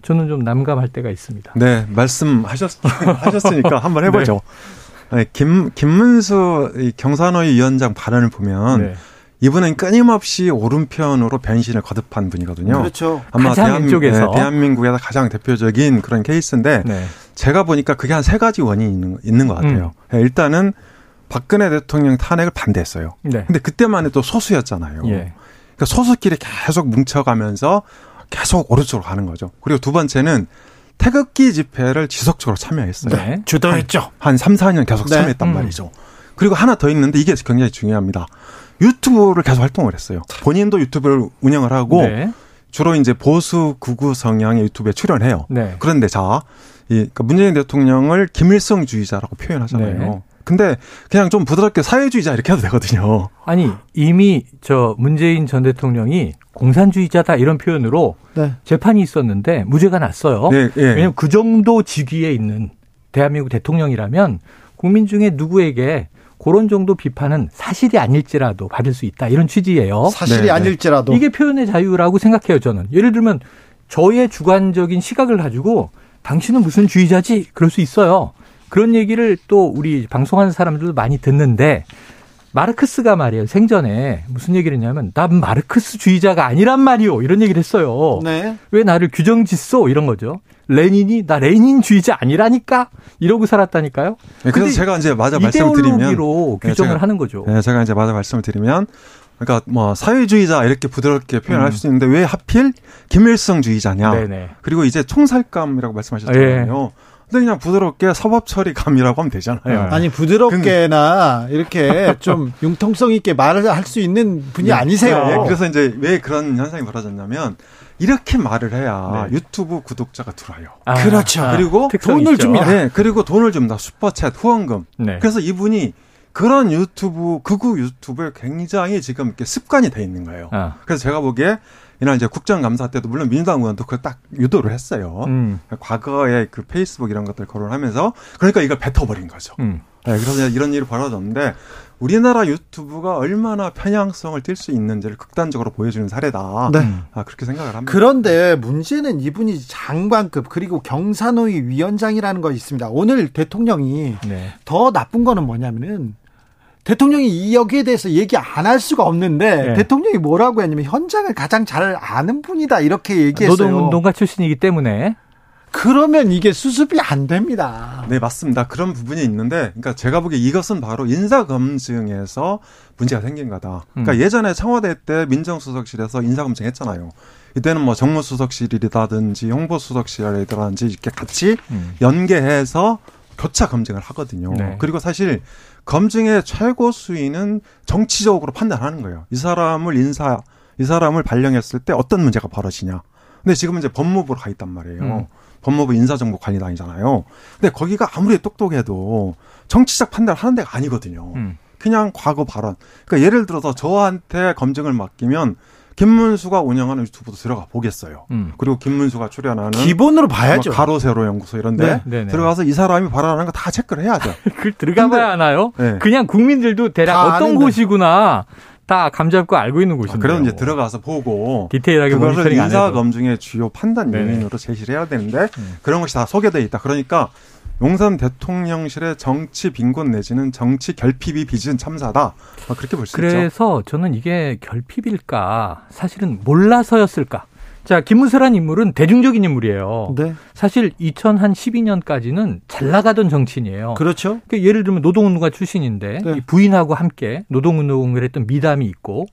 저는 좀 남감할 때가 있습니다. 네, 말씀하셨, <laughs> 하셨으니까 한번 해보죠. 네, 김, 김문수 이 경산호위 위원장 발언을 보면 네. 이분은 끊임없이 오른편으로 변신을 거듭한 분이거든요. 그렇죠. 아마 가장 대한, 왼쪽에서. 네, 대한민국에서 가장 대표적인 그런 케이스인데 네. 제가 보니까 그게 한 세 가지 원인이 있는, 있는 것 같아요. 네, 일단은 박근혜 대통령 탄핵을 반대했어요. 네. 근데 그때만 해도 소수였잖아요. 예. 그러니까 소수끼리 계속 뭉쳐가면서 계속 오른쪽으로 가는 거죠. 그리고 두 번째는 태극기 집회를 지속적으로 참여했어요. 네. 주도했죠. 한 3, 4년 계속 네. 참여했단 음. 말이죠. 그리고 하나 더 있는데 이게 굉장히 중요합니다. 유튜브를 계속 활동을 했어요. 본인도 유튜브를 운영을 하고 네. 주로 이제 보수 구구 성향의 유튜브에 출연해요. 네. 그런데 자, 이 그러니까 문재인 대통령을 김일성주의자라고 표현하잖아요. 네. 근데 그냥 좀 부드럽게 사회주의자 이렇게 해도 되거든요. 아니 이미 저 문재인 전 대통령이 공산주의자다 이런 표현으로 네. 재판이 있었는데 무죄가 났어요. 예, 예. 왜냐하면 그 정도 직위에 있는 대한민국 대통령이라면 국민 중에 누구에게 그런 정도 비판은 사실이 아닐지라도 받을 수 있다 이런 취지예요. 사실이 네, 네. 아닐지라도 이게 표현의 자유라고 생각해요 저는. 예를 들면 저의 주관적인 시각을 가지고 당신은 무슨 주의자지 그럴 수 있어요. 그런 얘기를 또 우리 방송하는 사람들도 많이 듣는데 마르크스가 말이에요 생전에 무슨 얘기를 했냐면 난 마르크스주의자가 아니란 말이오 이런 얘기를 했어요. 네. 왜 나를 규정짓소 이런 거죠. 레닌이 나 레닌주의자 아니라니까 이러고 살았다니까요. 네, 그래서 제가 이제 맞아 말씀을 드리면 네, 규정을 제가- 하는 거죠. 네, 제가 이제 맞아 말씀을 드리면 그러니까 뭐 사회주의자 이렇게 부드럽게 표현할 음. 수 있는데 왜 하필 김일성주의자냐? 네네. 그리고 이제 총살감이라고 말씀하셨잖아요. 근데 그냥 부드럽게 사법 처리감이라고 하면 되잖아요. 네. 아니 부드럽게나 이렇게 좀 <laughs> 융통성 있게 말을 할 수 있는 분이 아니세요. 네, 그래서 이제 왜 그런 현상이 벌어졌냐면 이렇게 말을 해야 네. 유튜브 구독자가 들어와요. 아, 그렇죠. 그리고 특성이 돈을 있죠. 줍니다. 네, 그리고 돈을 줍니다. 슈퍼챗, 후원금. 네. 그래서 이분이 그런 유튜브, 극우 유튜브에 굉장히 지금 이렇게 습관이 돼 있는 거예요. 아. 그래서 제가 보기에 이날 이제 국정감사 때도 물론 민주당 의원도 그걸 딱 유도를 했어요. 음. 과거에 그 페이스북 이런 것들 거론하면서 그러니까 이걸 뱉어버린 거죠. 음. 네, 그래서 이런 일이 벌어졌는데 우리나라 유튜브가 얼마나 편향성을 띌 수 있는지를 극단적으로 보여주는 사례다. 네. 아, 그렇게 생각을 합니다. 그런데 문제는 이분이 장관급 그리고 경사노위 위원장이라는 것이 있습니다. 오늘 대통령이 네. 더 나쁜 거는 뭐냐면은 대통령이 이 여기에 대해서 얘기 안 할 수가 없는데 네. 대통령이 뭐라고 했냐면 현장을 가장 잘 아는 분이다 이렇게 얘기했어요. 노동운동가 출신이기 때문에 그러면 이게 수습이 안 됩니다. 네, 맞습니다. 그런 부분이 있는데, 그러니까 제가 보기에 이것은 바로 인사검증에서 문제가 생긴 거다. 그러니까 음. 예전에 청와대 때 민정수석실에서 인사검증 했잖아요. 이때는 뭐 정무수석실이라든지 홍보수석실이라든지 이렇게 같이 음. 연계해서 교차 검증을 하거든요. 네. 그리고 사실 검증의 최고 수위는 정치적으로 판단하는 거예요. 이 사람을 인사, 이 사람을 발령했을 때 어떤 문제가 벌어지냐. 근데 지금은 이제 법무부로 가 있단 말이에요. 음. 법무부 인사정보관리단이잖아요. 근데 거기가 아무리 똑똑해도 정치적 판단을 하는 데가 아니거든요. 음. 그냥 과거 발언. 그러니까 예를 들어서 저한테 검증을 맡기면 김문수가 운영하는 유튜브도 들어가 보겠어요. 음. 그리고 김문수가 출연하는 기본으로 봐야죠. 뭐 가로 세로 연구소 이런데 네, 네, 네. 들어가서 이 사람이 발언하는 거 다 체크를 해야죠. <laughs> 그 들어가봐야 하나요? 네. 그냥 국민들도 대략 다 어떤 아는데. 곳이구나 다 감잡고 알고 있는 곳인데. 그래서 이제 들어가서 보고 디테일하게 그거를 인사. 검증의 주요 판단 네네. 요인으로 제시를 해야 되는데 음. 그런 것이 다 소개돼 있다. 그러니까 용산 대통령실의 정치 빈곤 내지는 정치 결핍이 빚은 참사다. 아, 그렇게 볼 수 있죠. 그래서 저는 이게 결핍일까 사실은 몰라서였을까. 자 김문수란 인물은 대중적인 인물이에요. 네. 사실 2012년까지는 잘 나가던 정치인이에요. 그렇죠. 그 예를 들면 노동운동가 출신인데 네. 이 부인하고 함께 노동운동을 했던 미담이 있고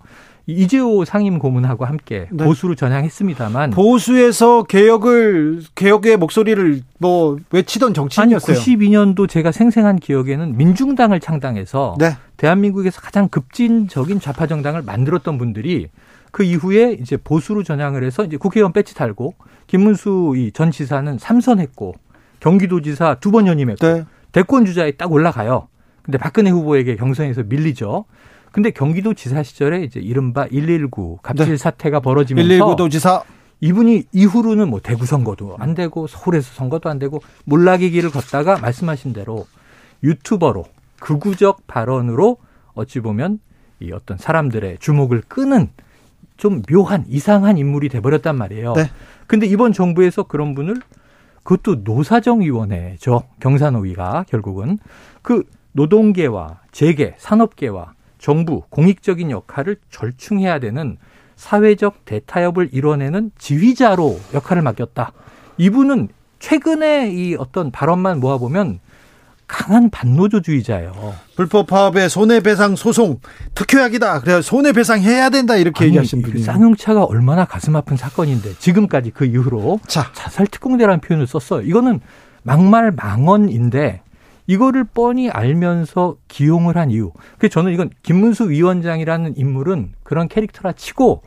이 이재호 상임 고문하고 함께 네. 보수로 전향했습니다만 보수에서 개혁을 개혁의 목소리를 뭐 외치던 아니 정치인이었어요. 92년도 제가 생생한 기억에는 민중당을 창당해서 네. 대한민국에서 가장 급진적인 좌파 정당을 만들었던 분들이 그 이후에 이제 보수로 전향을 해서 이제 국회의원 배치 달고 김문수 이 전 지사는 삼선했고 경기도지사 두 번 연임했고 네. 대권 주자에 딱 올라가요. 근데 박근혜 후보에게 경선에서 밀리죠. 근데 경기도 지사 시절에 이제 이른바 119 갑질 네. 사태가 벌어지면서 119 도 지사 이분이 이후로는 뭐 대구 선거도 안 되고 서울에서 선거도 안 되고 몰락의 길을 걷다가 말씀하신 대로 유튜버로 극우적 발언으로 어찌 보면 이 어떤 사람들의 주목을 끄는 좀 묘한 이상한 인물이 돼버렸단 말이에요. 네. 근데 이번 정부에서 그런 분을 그것도 노사정위원회죠. 경사노위가 결국은 그 노동계와 재계, 산업계와 정부, 공익적인 역할을 절충해야 되는 사회적 대타협을 이뤄내는 지휘자로 역할을 맡겼다. 이분은 최근에 이 어떤 발언만 모아보면 강한 반노조주의자예요. 불법 파업의 손해배상 소송 특효약이다. 그래 손해배상 해야 된다 이렇게 얘기하신 이 분이. 쌍용차가 얼마나 가슴 아픈 사건인데 지금까지 그 이후로 자, 자살 특공대라는 표현을 썼어요. 이거는 막말 망언인데 이거를 뻔히 알면서 기용을 한 이유. 그래서 저는 이건 김문수 위원장이라는 인물은 그런 캐릭터라 치고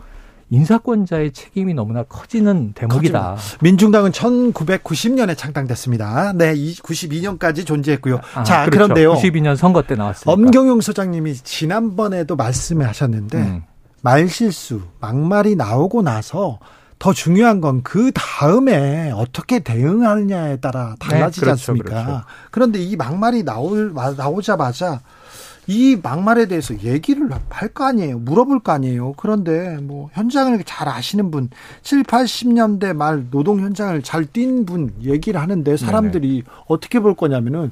인사권자의 책임이 너무나 커지는 대목이다. 민중당은 1990년에 창당됐습니다. 네, 92년까지 존재했고요. 아, 자, 그렇죠. 그런데요. 92년 선거 때 나왔으니까. 엄경용 소장님이 지난번에도 말씀을 하셨는데 음. 말실수, 막말이 나오고 나서 더 중요한 건 그 다음에 어떻게 대응하느냐에 따라 달라지지 네, 그렇죠, 않습니까? 그렇죠. 그런데 이 막말이 나올, 나오자마자 이 막말에 대해서 얘기를 할 거 아니에요. 물어볼 거 아니에요. 그런데 뭐 현장을 잘 아시는 분, 7, 80년대 말 노동 현장을 잘 뛴 분 얘기를 하는데 사람들이 어떻게 볼 거냐면은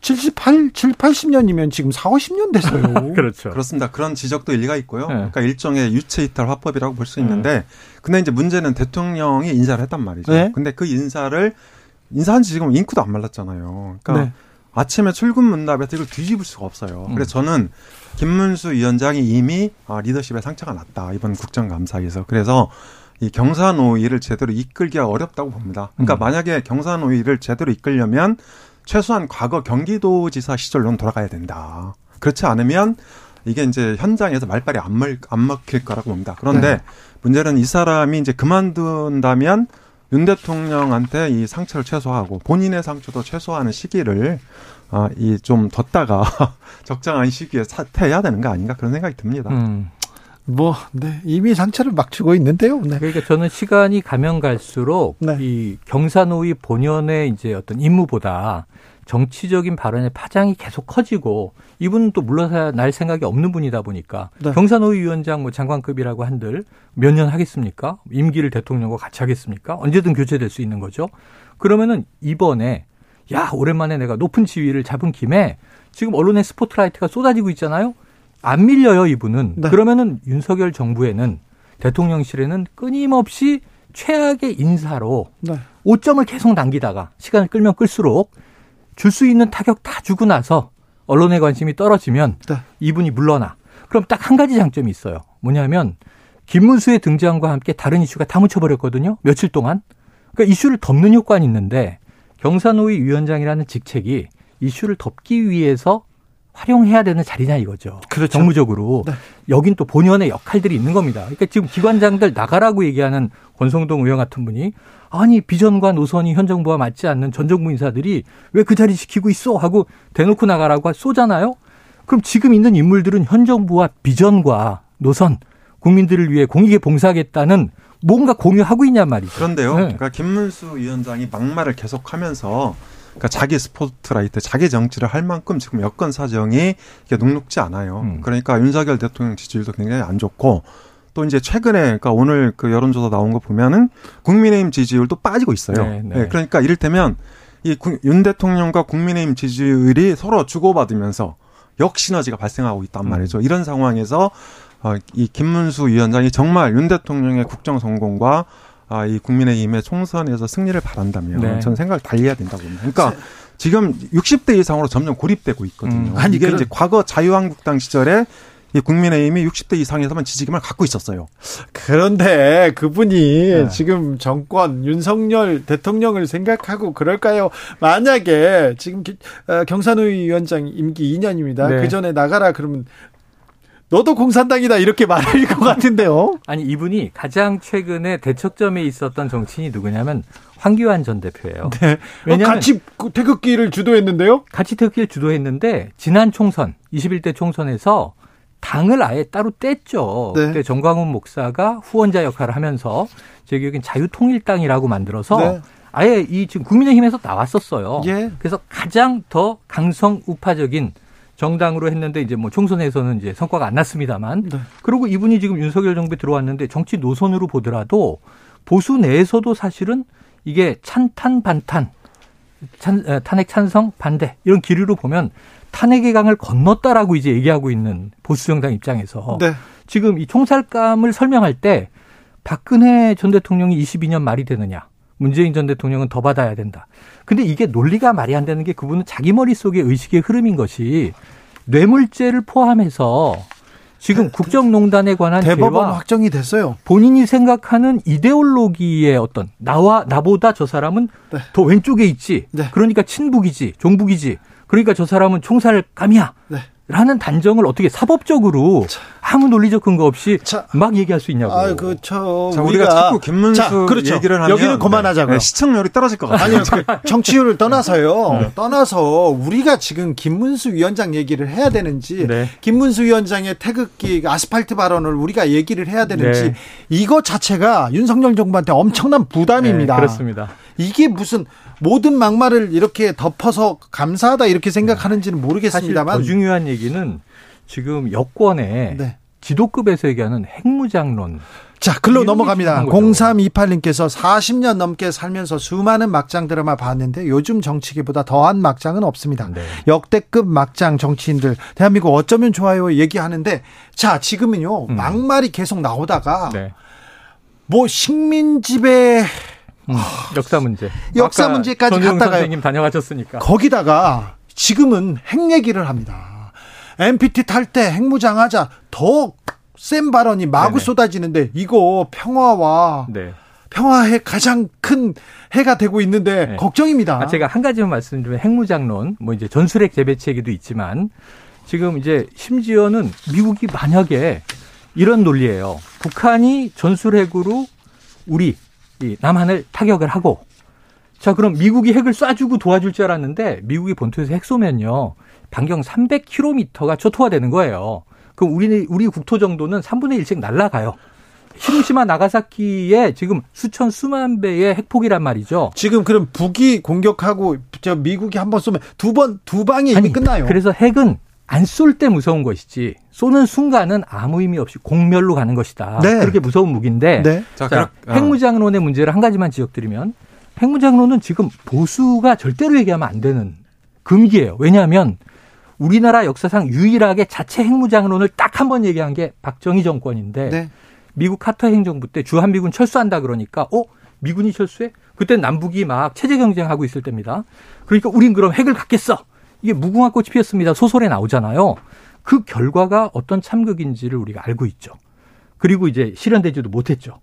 78, 7, 80년이면 지금 4, 50년 됐어요. <laughs> 그렇죠. 그렇습니다. 그런 지적도 일리가 있고요. 네. 그러니까 일종의 유체 이탈 화법이라고 볼 수 있는데, 근데 이제 문제는 대통령이 인사를 했단 말이죠. 네. 근데 그 인사를 인사한 지 지금 인구도 안 말랐잖아요. 그러니까 네. 아침에 출근 문답에서 이걸 뒤집을 수가 없어요. 음. 그래서 저는 김문수 위원장이 이미 아, 리더십에 상처가 났다 이번 국정감사에서 그래서 이 경사노위를 제대로 이끌기가 어렵다고 봅니다. 그러니까 음. 만약에 경사노위를 제대로 이끌려면 최소한 과거 경기도지사 시절로는 돌아가야 된다. 그렇지 않으면 이게 이제 현장에서 말빨이 안, 먹, 안 먹힐 거라고 봅니다. 그런데 네. 문제는 이 사람이 이제 그만둔다면 윤 대통령한테 이 상처를 최소화하고 본인의 상처도 최소화하는 시기를 아, 이 좀 뒀다가 <laughs> 적정한 시기에 사퇴해야 되는 거 아닌가 그런 생각이 듭니다. 음. 뭐, 네. 이미 상처를 막 주고 있는데요. 네. 그러니까 저는 시간이 가면 갈수록 네. 이 경사노위 본연의 이제 어떤 임무보다 정치적인 발언의 파장이 계속 커지고 이분은 또 물러서야 날 생각이 없는 분이다 보니까 네. 경산호위 위원장 뭐 장관급이라고 한들 몇 년 하겠습니까? 임기를 대통령과 같이 하겠습니까? 언제든 교체될 수 있는 거죠. 그러면은 이번에 야 오랜만에 내가 높은 지위를 잡은 김에 지금 언론의 스포트라이트가 쏟아지고 있잖아요. 안 밀려요 이분은. 네. 그러면은 윤석열 정부에는 대통령실에는 끊임없이 최악의 인사로 네. 5점을 계속 남기다가 시간을 끌면 끌수록 줄 수 있는 타격 다 주고 나서 언론의 관심이 떨어지면 네. 이분이 물러나. 그럼 딱 한 가지 장점이 있어요. 뭐냐면 김문수의 등장과 함께 다른 이슈가 다 묻혀버렸거든요. 며칠 동안. 그러니까 이슈를 덮는 효과는 있는데 경산호위 위원장이라는 직책이 이슈를 덮기 위해서 활용해야 되는 자리냐 이거죠. 그렇죠. 정무적으로. 네. 여긴 또 본연의 역할들이 있는 겁니다. 그러니까 지금 기관장들 나가라고 얘기하는 권성동 의원 같은 분이 아니 비전과 노선이 현 정부와 맞지 않는 전 정부 인사들이 왜 그 자리 지키고 있어 하고 대놓고 나가라고 쏘잖아요. 그럼 지금 있는 인물들은 현 정부와 비전과 노선 국민들을 위해 공익에 봉사하겠다는 뭔가 공유하고 있냔 말이죠. 그런데요. 네. 그러니까 김문수 위원장이 막말을 계속하면서 그러니까 자기 스포트라이트, 자기 정치를 할 만큼 지금 여건 사정이 이게 녹록지 않아요. 음. 그러니까 윤석열 대통령 지지율도 굉장히 안 좋고 또 이제 최근에 그러니까 오늘 그 여론조사 나온 거 보면은 국민의힘 지지율도 빠지고 있어요. 네, 네. 예, 그러니까 이를테면 이 윤 대통령과 국민의힘 지지율이 서로 주고받으면서 역시너지가 발생하고 있단 음. 말이죠. 이런 상황에서 어, 이 김문수 위원장이 정말 윤 대통령의 국정 성공과 아, 이 국민의힘의 총선에서 승리를 바란다면 네. 저는 생각을 달리해야 된다고 봅니다. 그러니까 지금 60대 이상으로 점점 고립되고 있거든요. 음. 아니, 이게 그런- 이제 과거 자유한국당 시절에 이 국민의힘이 60대 이상에서만 지지기만 갖고 있었어요. 그런데 그분이 네. 지금 정권 윤석열 대통령을 생각하고 그럴까요? 만약에 지금 기- 어, 경산의 위원장 임기 2년입니다. 네. 그 전에 나가라 그러면 너도 공산당이다 이렇게 말할 것 같은데요. 아니 이분이 가장 최근에 대척점에 있었던 정치인이 누구냐면 황교안 전 대표예요. 네. 어, 왜냐하면 같이 그 태극기를 주도했는데요. 같이 태극기를 주도했는데 지난 총선 21대 총선에서 당을 아예 따로 뗐죠. 네. 그때 정광훈 목사가 후원자 역할을 하면서 제 기억엔 자유통일당이라고 만들어서 네. 아예 이 지금 국민의힘에서 나왔었어요. 예. 그래서 가장 더 강성 우파적인 정당으로 했는데 이제 뭐 총선에서는 이제 성과가 안 났습니다만 네. 그리고 이분이 지금 윤석열 정부에 들어왔는데 정치 노선으로 보더라도 보수 내에서도 사실은 이게 찬탄 반탄 찬, 에, 탄핵 찬성 반대 이런 기류로 보면 탄핵의 강을 건넜다라고 이제 얘기하고 있는 보수 정당 입장에서 네. 지금 이 총살감을 설명할 때 박근혜 전 대통령이 22년 말이 되느냐. 문재인 전 대통령은 더 받아야 된다. 근데 이게 논리가 말이 안 되는 게 그분은 자기 머릿속의 의식의 흐름인 것이 뇌물죄를 포함해서 지금 국정농단에 관한 대법원 확정이 됐어요. 본인이 생각하는 이데올로기의 어떤 나와 나보다 저 사람은 네. 더 왼쪽에 있지. 네. 그러니까 친북이지, 종북이지. 그러니까 저 사람은 총살감이야. 네. 라는 단정을 어떻게 사법적으로 아무 논리적 근거 없이 자. 막 얘기할 수 있냐고. 아, 그저 자, 우리가, 자꾸 김문수 자, 그렇죠. 얘기를 하면 여기는 그만하자고요. 네, 시청률이 떨어질 것 같아요. 아니요, 그 <laughs> 정치율을 떠나서요. 네. 떠나서 우리가 지금 김문수 위원장 얘기를 해야 되는지, 네. 김문수 위원장의 태극기 아스팔트 발언을 우리가 얘기를 해야 되는지, 네. 이거 자체가 윤석열 정부한테 엄청난 부담입니다. 네, 그렇습니다. 이게 무슨 모든 막말을 이렇게 덮어서 감사하다 이렇게 생각하는지는 사실 모르겠습니다만, 더 중요한 얘기는 지금 여권의 네. 지도급에서 얘기하는 핵무장론. 자, 글로 넘어갑니다. 중요한 거죠. 0328님께서 40년 넘게 살면서 수많은 막장 드라마 봤는데 요즘 정치계보다 더한 막장은 없습니다. 네. 역대급 막장 정치인들 대한민국 어쩌면 좋아요 얘기하는데 자, 지금은요. 음. 막말이 계속 나오다가 네. 뭐 식민지배 음, 역사 문제. 역사 문제까지 갔다가요. 선생님 다녀가셨으니까. 거기다가 지금은 핵 얘기를 합니다. MPT 탈 때 핵무장하자 더 센 발언이 마구 네네. 쏟아지는데 이거 평화와 네. 평화의 가장 큰 해가 되고 있는데 네. 걱정입니다. 아, 제가 한 가지만 말씀드리면 핵무장론, 뭐 이제 전술핵 재배치 얘기도 있지만 지금 이제 심지어는 미국이 만약에 이런 논리예요. 북한이 전술핵으로 우리 이 남한을 타격을 하고 자 그럼 미국이 핵을 쏴주고 도와줄 줄 알았는데 미국이 본토에서 핵 쏘면요 반경 300km가 초토화되는 거예요. 그럼 우리 우리 국토 정도는 3분의 1씩 날아가요. 히로시마 나가사키에 지금 수천 수만 배의 핵폭이란 말이죠. 지금 그럼 북이 공격하고 저 미국이 한 번 쏘면 두 번두 방이 이미 아니, 끝나요. 그래서 핵은 안 쏠 때 무서운 것이지 쏘는 순간은 아무 의미 없이 공멸로 가는 것이다. 네. 그렇게 무서운 무기인데 네. 자, 자, 그렇- 아. 핵무장론의 문제를 한 가지만 지적드리면 핵무장론은 지금 보수가 절대로 얘기하면 안 되는 금기예요. 왜냐하면 우리나라 역사상 유일하게 자체 핵무장론을 딱 한 번 얘기한 게 박정희 정권인데 네. 미국 카터 행정부 때 주한미군 철수한다 그러니까 어 미군이 철수해? 그때 남북이 막 체제 경쟁하고 있을 때입니다. 그러니까 우린 그럼 핵을 갖겠어. 이게 무궁화 꽃이 피었습니다. 소설에 나오잖아요. 그 결과가 어떤 참극인지를 우리가 알고 있죠. 그리고 이제 실현되지도 못했죠.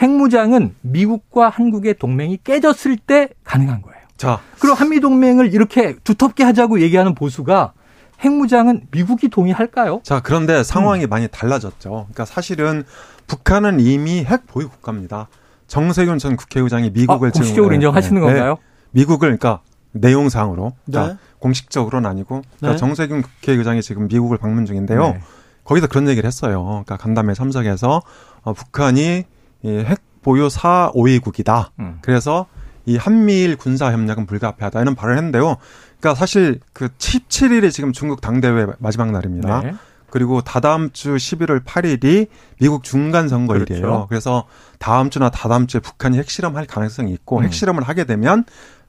핵무장은 미국과 한국의 동맹이 깨졌을 때 가능한 거예요. 자, 그럼 한미 동맹을 이렇게 두텁게 하자고 얘기하는 보수가 핵무장은 미국이 동의할까요? 자, 그런데 음. 상황이 많이 달라졌죠. 그러니까 사실은 북한은 이미 핵 보유 국가입니다. 정세균 전 국회의장이 미국을 아, 공식적으로 지금- 인정하시는 네, 건가요? 미국을 그러니까 내용상으로 네. 자, 공식적으로는 아니고 그러니까 네. 정세균 국회의장이 지금 미국을 방문 중인데요. 네. 거기서 그런 얘기를 했어요. 그러니까 간담회 참석해서 어, 북한이 이핵 보유 4, 5위국이다. 음. 그래서 이 한미일 군사 협력은 불가피하다 이런 발언을 했는데요. 그러니까 사실 그 17일이 지금 중국 당대회 마지막 날입니다. 네. 그리고 다다음 주 11월 8일이 미국 중간 선거일이에요. 그렇죠. 그래서 다음 주나 다다음 주에 북한이 핵실험할 가능성이 있고 음. 핵실험을 하게 되면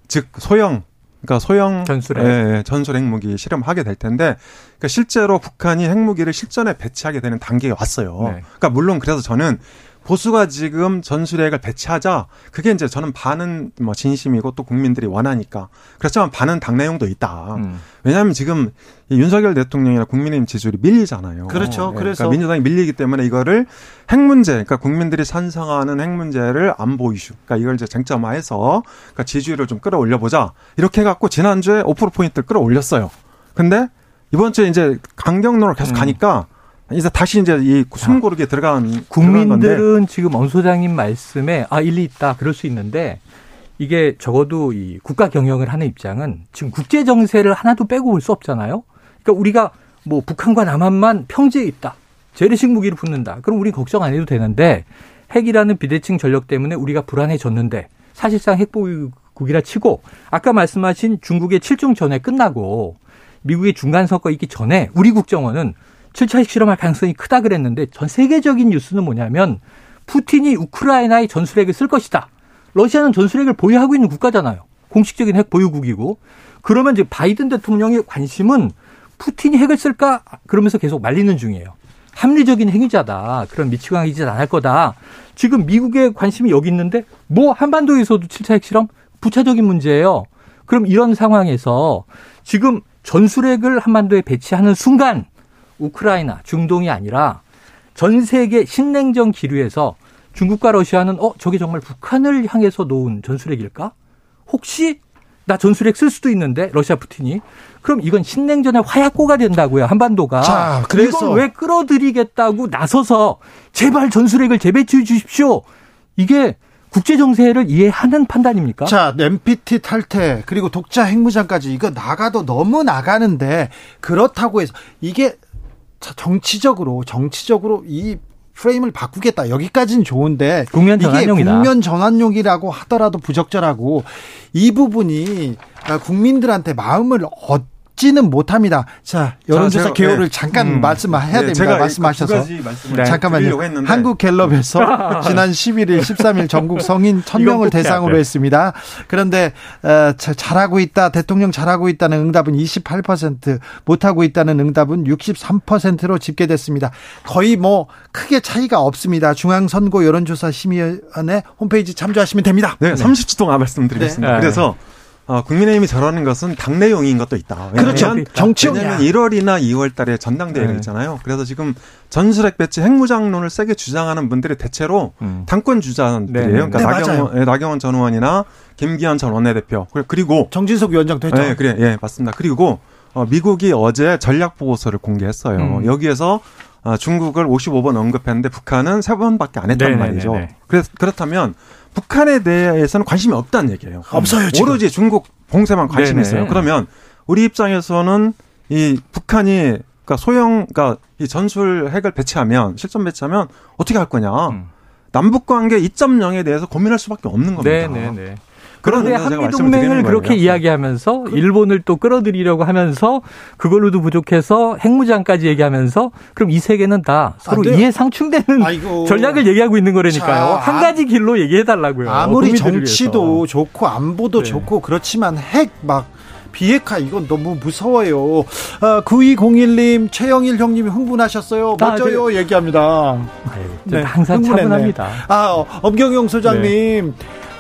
즉 소형 그러니까 소형 전술핵. 예, 예, 전술 핵무기 실험하게 될 텐데 그러니까 실제로 북한이 핵무기를 실전에 배치하게 되는 단계가 왔어요. 네. 그러니까 물론 그래서 저는 보수가 지금 전술핵을 배치하자 그게 이제 저는 반은 뭐 진심이고 또 국민들이 원하니까 그렇지만 반은 당 내용도 있다. 음. 왜냐하면 지금 이 윤석열 대통령이나 국민의힘 지지율이 밀리잖아요. 그렇죠. 예, 그래서- 그러니까 민주당이 밀리기 때문에 이거를 핵 문제, 그러니까 국민들이 찬성하는 핵 문제를 안보 이슈, 그러니까 이걸 이제 쟁점화해서 그러니까 지지율을 좀 끌어올려 보자 이렇게 해갖고 지난주에 5% 포인트 끌어올렸어요. 근데 이번 주에 이제 강경론으로 계속 음. 가니까 이제 다시 이제 이 숨고르게 들어간 들어간 국민들은 지금 엄 소장님 말씀에 아 일리 있다 그럴 수 있는데 이게 적어도 이 국가 경영을 하는 입장은 지금 국제 정세를 하나도 빼고 볼 수 없잖아요. 그러니까 우리가 뭐 북한과 남한만 평지에 있다. 재래식 무기를 붙는다. 그럼 우리 걱정 안 해도 되는데 핵이라는 비대칭 전력 때문에 우리가 불안해졌는데 사실상 핵보유국이라 치고 아까 말씀하신 중국의 7중 전에 끝나고 미국의 중간 선거 있기 전에 우리 국정원은 7차 핵 실험할 가능성이 크다 그랬는데 전 세계적인 뉴스는 뭐냐면 푸틴이 우크라이나에 전술핵을 쓸 것이다. 러시아는 전술핵을 보유하고 있는 국가잖아요. 공식적인 핵 보유국이고. 그러면 이제 바이든 대통령의 관심은 푸틴이 핵을 쓸까? 그러면서 계속 말리는 중이에요. 합리적인 행위자다. 그런 미치광이 짓 안 할 거다. 지금 미국의 관심이 여기 있는데 뭐 한반도에서도 7차 핵실험 부차적인 문제예요. 그럼 이런 상황에서 지금 전술핵을 한반도에 배치하는 순간 우크라이나, 중동이 아니라 전 세계 신냉전 기류에서 중국과 러시아는 어 저게 정말 북한을 향해서 놓은 전술핵일까? 혹시 나 전술핵 쓸 수도 있는데 러시아 푸틴이 그럼 이건 신냉전의 화약고가 된다고요 한반도가. 자, 그래서- 이걸 왜 끌어들이겠다고 나서서 제발 전술핵을 재배치해 주십시오. 이게 국제 정세를 이해하는 판단입니까? 자, NPT 탈퇴 그리고 독자 핵무장까지 이거 나가도 너무 나가는데 그렇다고 해서 이게 자, 정치적으로 정치적으로 이 프레임을 바꾸겠다 여기까지는 좋은데 국면 이게 전환용이다. 국면 전환용이라고 하더라도 부적절하고 이 부분이 아, 국민들한테 마음을 얻지는 못합니다. 자 여론조사 제가- 개요를 네. 잠깐 음. 말씀해야 네, 됩니다. 제가 말씀하셔서. 두 가지 말씀을 네. 잠깐만요. 한국갤럽에서 <laughs> 지난 11일, 13일 전국 성인 1000명을 이건 꼭 해야 대상으로 돼. 했습니다. 그런데 어, 자- 잘하고 있다, 대통령 잘하고 있다는 응답은 28%, 못하고 있다는 응답은 63%로 집계됐습니다. 거의 뭐 크게 차이가 없습니다. 중앙선거 여론조사 심의원회 홈페이지 참조하시면 됩니다. 네, 30초 동안 말씀드리겠습니다. 네. 그래서 어, 국민의힘이 저러는 것은 당내용인 것도 있다. 그렇죠. 정치용이야. 왜냐하면 1월이나 2월 달에 전당대회가 네. 있잖아요. 그래서 지금 전술핵 배치 핵무장론을 세게 주장하는 분들이 대체로 음. 당권 주자들이에요. 네, 네, 그러니까 네, 나경원, 예, 나경원 전 의원이나 김기현 전 원내대표. 그리고- 정진석 위원장도 했죠. 네, 그래, 예, 맞습니다. 그리고 어, 미국이 어제 전략 보고서를 공개했어요. 음. 여기에서 어, 중국을 55번 언급했는데 북한은 3번밖에 안 했단 네네네네. 말이죠. 그래서 그렇다면 북한에 대해서는 관심이 없다는 얘기예요. 없어요, 지금. 오로지 중국 봉쇄만 관심이 네네. 있어요. 그러면 우리 입장에서는 이 북한이 그러니까 소형 그러니까 이 전술 핵을 배치하면 실전 배치하면 어떻게 할 거냐? 음. 남북 관계 2.0에 대해서 고민할 수밖에 없는 겁니다. 네, 네, 네. 그런 그런데 한미 동맹을 그렇게 거예요. 이야기하면서 일본을 또 끌어들이려고 하면서 그걸로도 부족해서 핵무장까지 얘기하면서 그럼 이 세계는 다 서로. 이해 상충되는 아이고. 전략을 얘기하고 있는 거라니까요. 자, 한 가지 길로 얘기해 달라고요. 아무리 정치도 좋고 안보도 네. 좋고 그렇지만 핵막 비핵화 이건 너무 무서워요. 아, 9201님 최영일 형님이 흥분하셨어요. 아, 멋져요 얘기합니다. 네, 네, 항상 흥분했네. 차분합니다. 아 어, 엄경영 소장님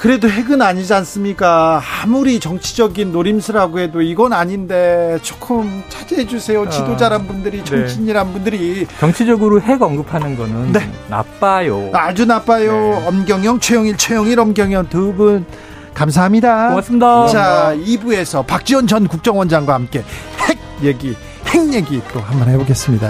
그래도 핵은 아니지 않습니까? 아무리 정치적인 노림수라고 해도 이건 아닌데 조금 차지해 주세요. 지도자란 분들이 정치인이란 분들이 정치적으로 핵 언급하는 거는 네. 나빠요. 아주 나빠요. 네. 엄경영, 최영일, 최영일, 엄경영 두 분 감사합니다. 고맙습니다. 자, 2부에서 박지원 전 국정원장과 함께 핵 얘기, 핵 얘기 또 한번 해보겠습니다.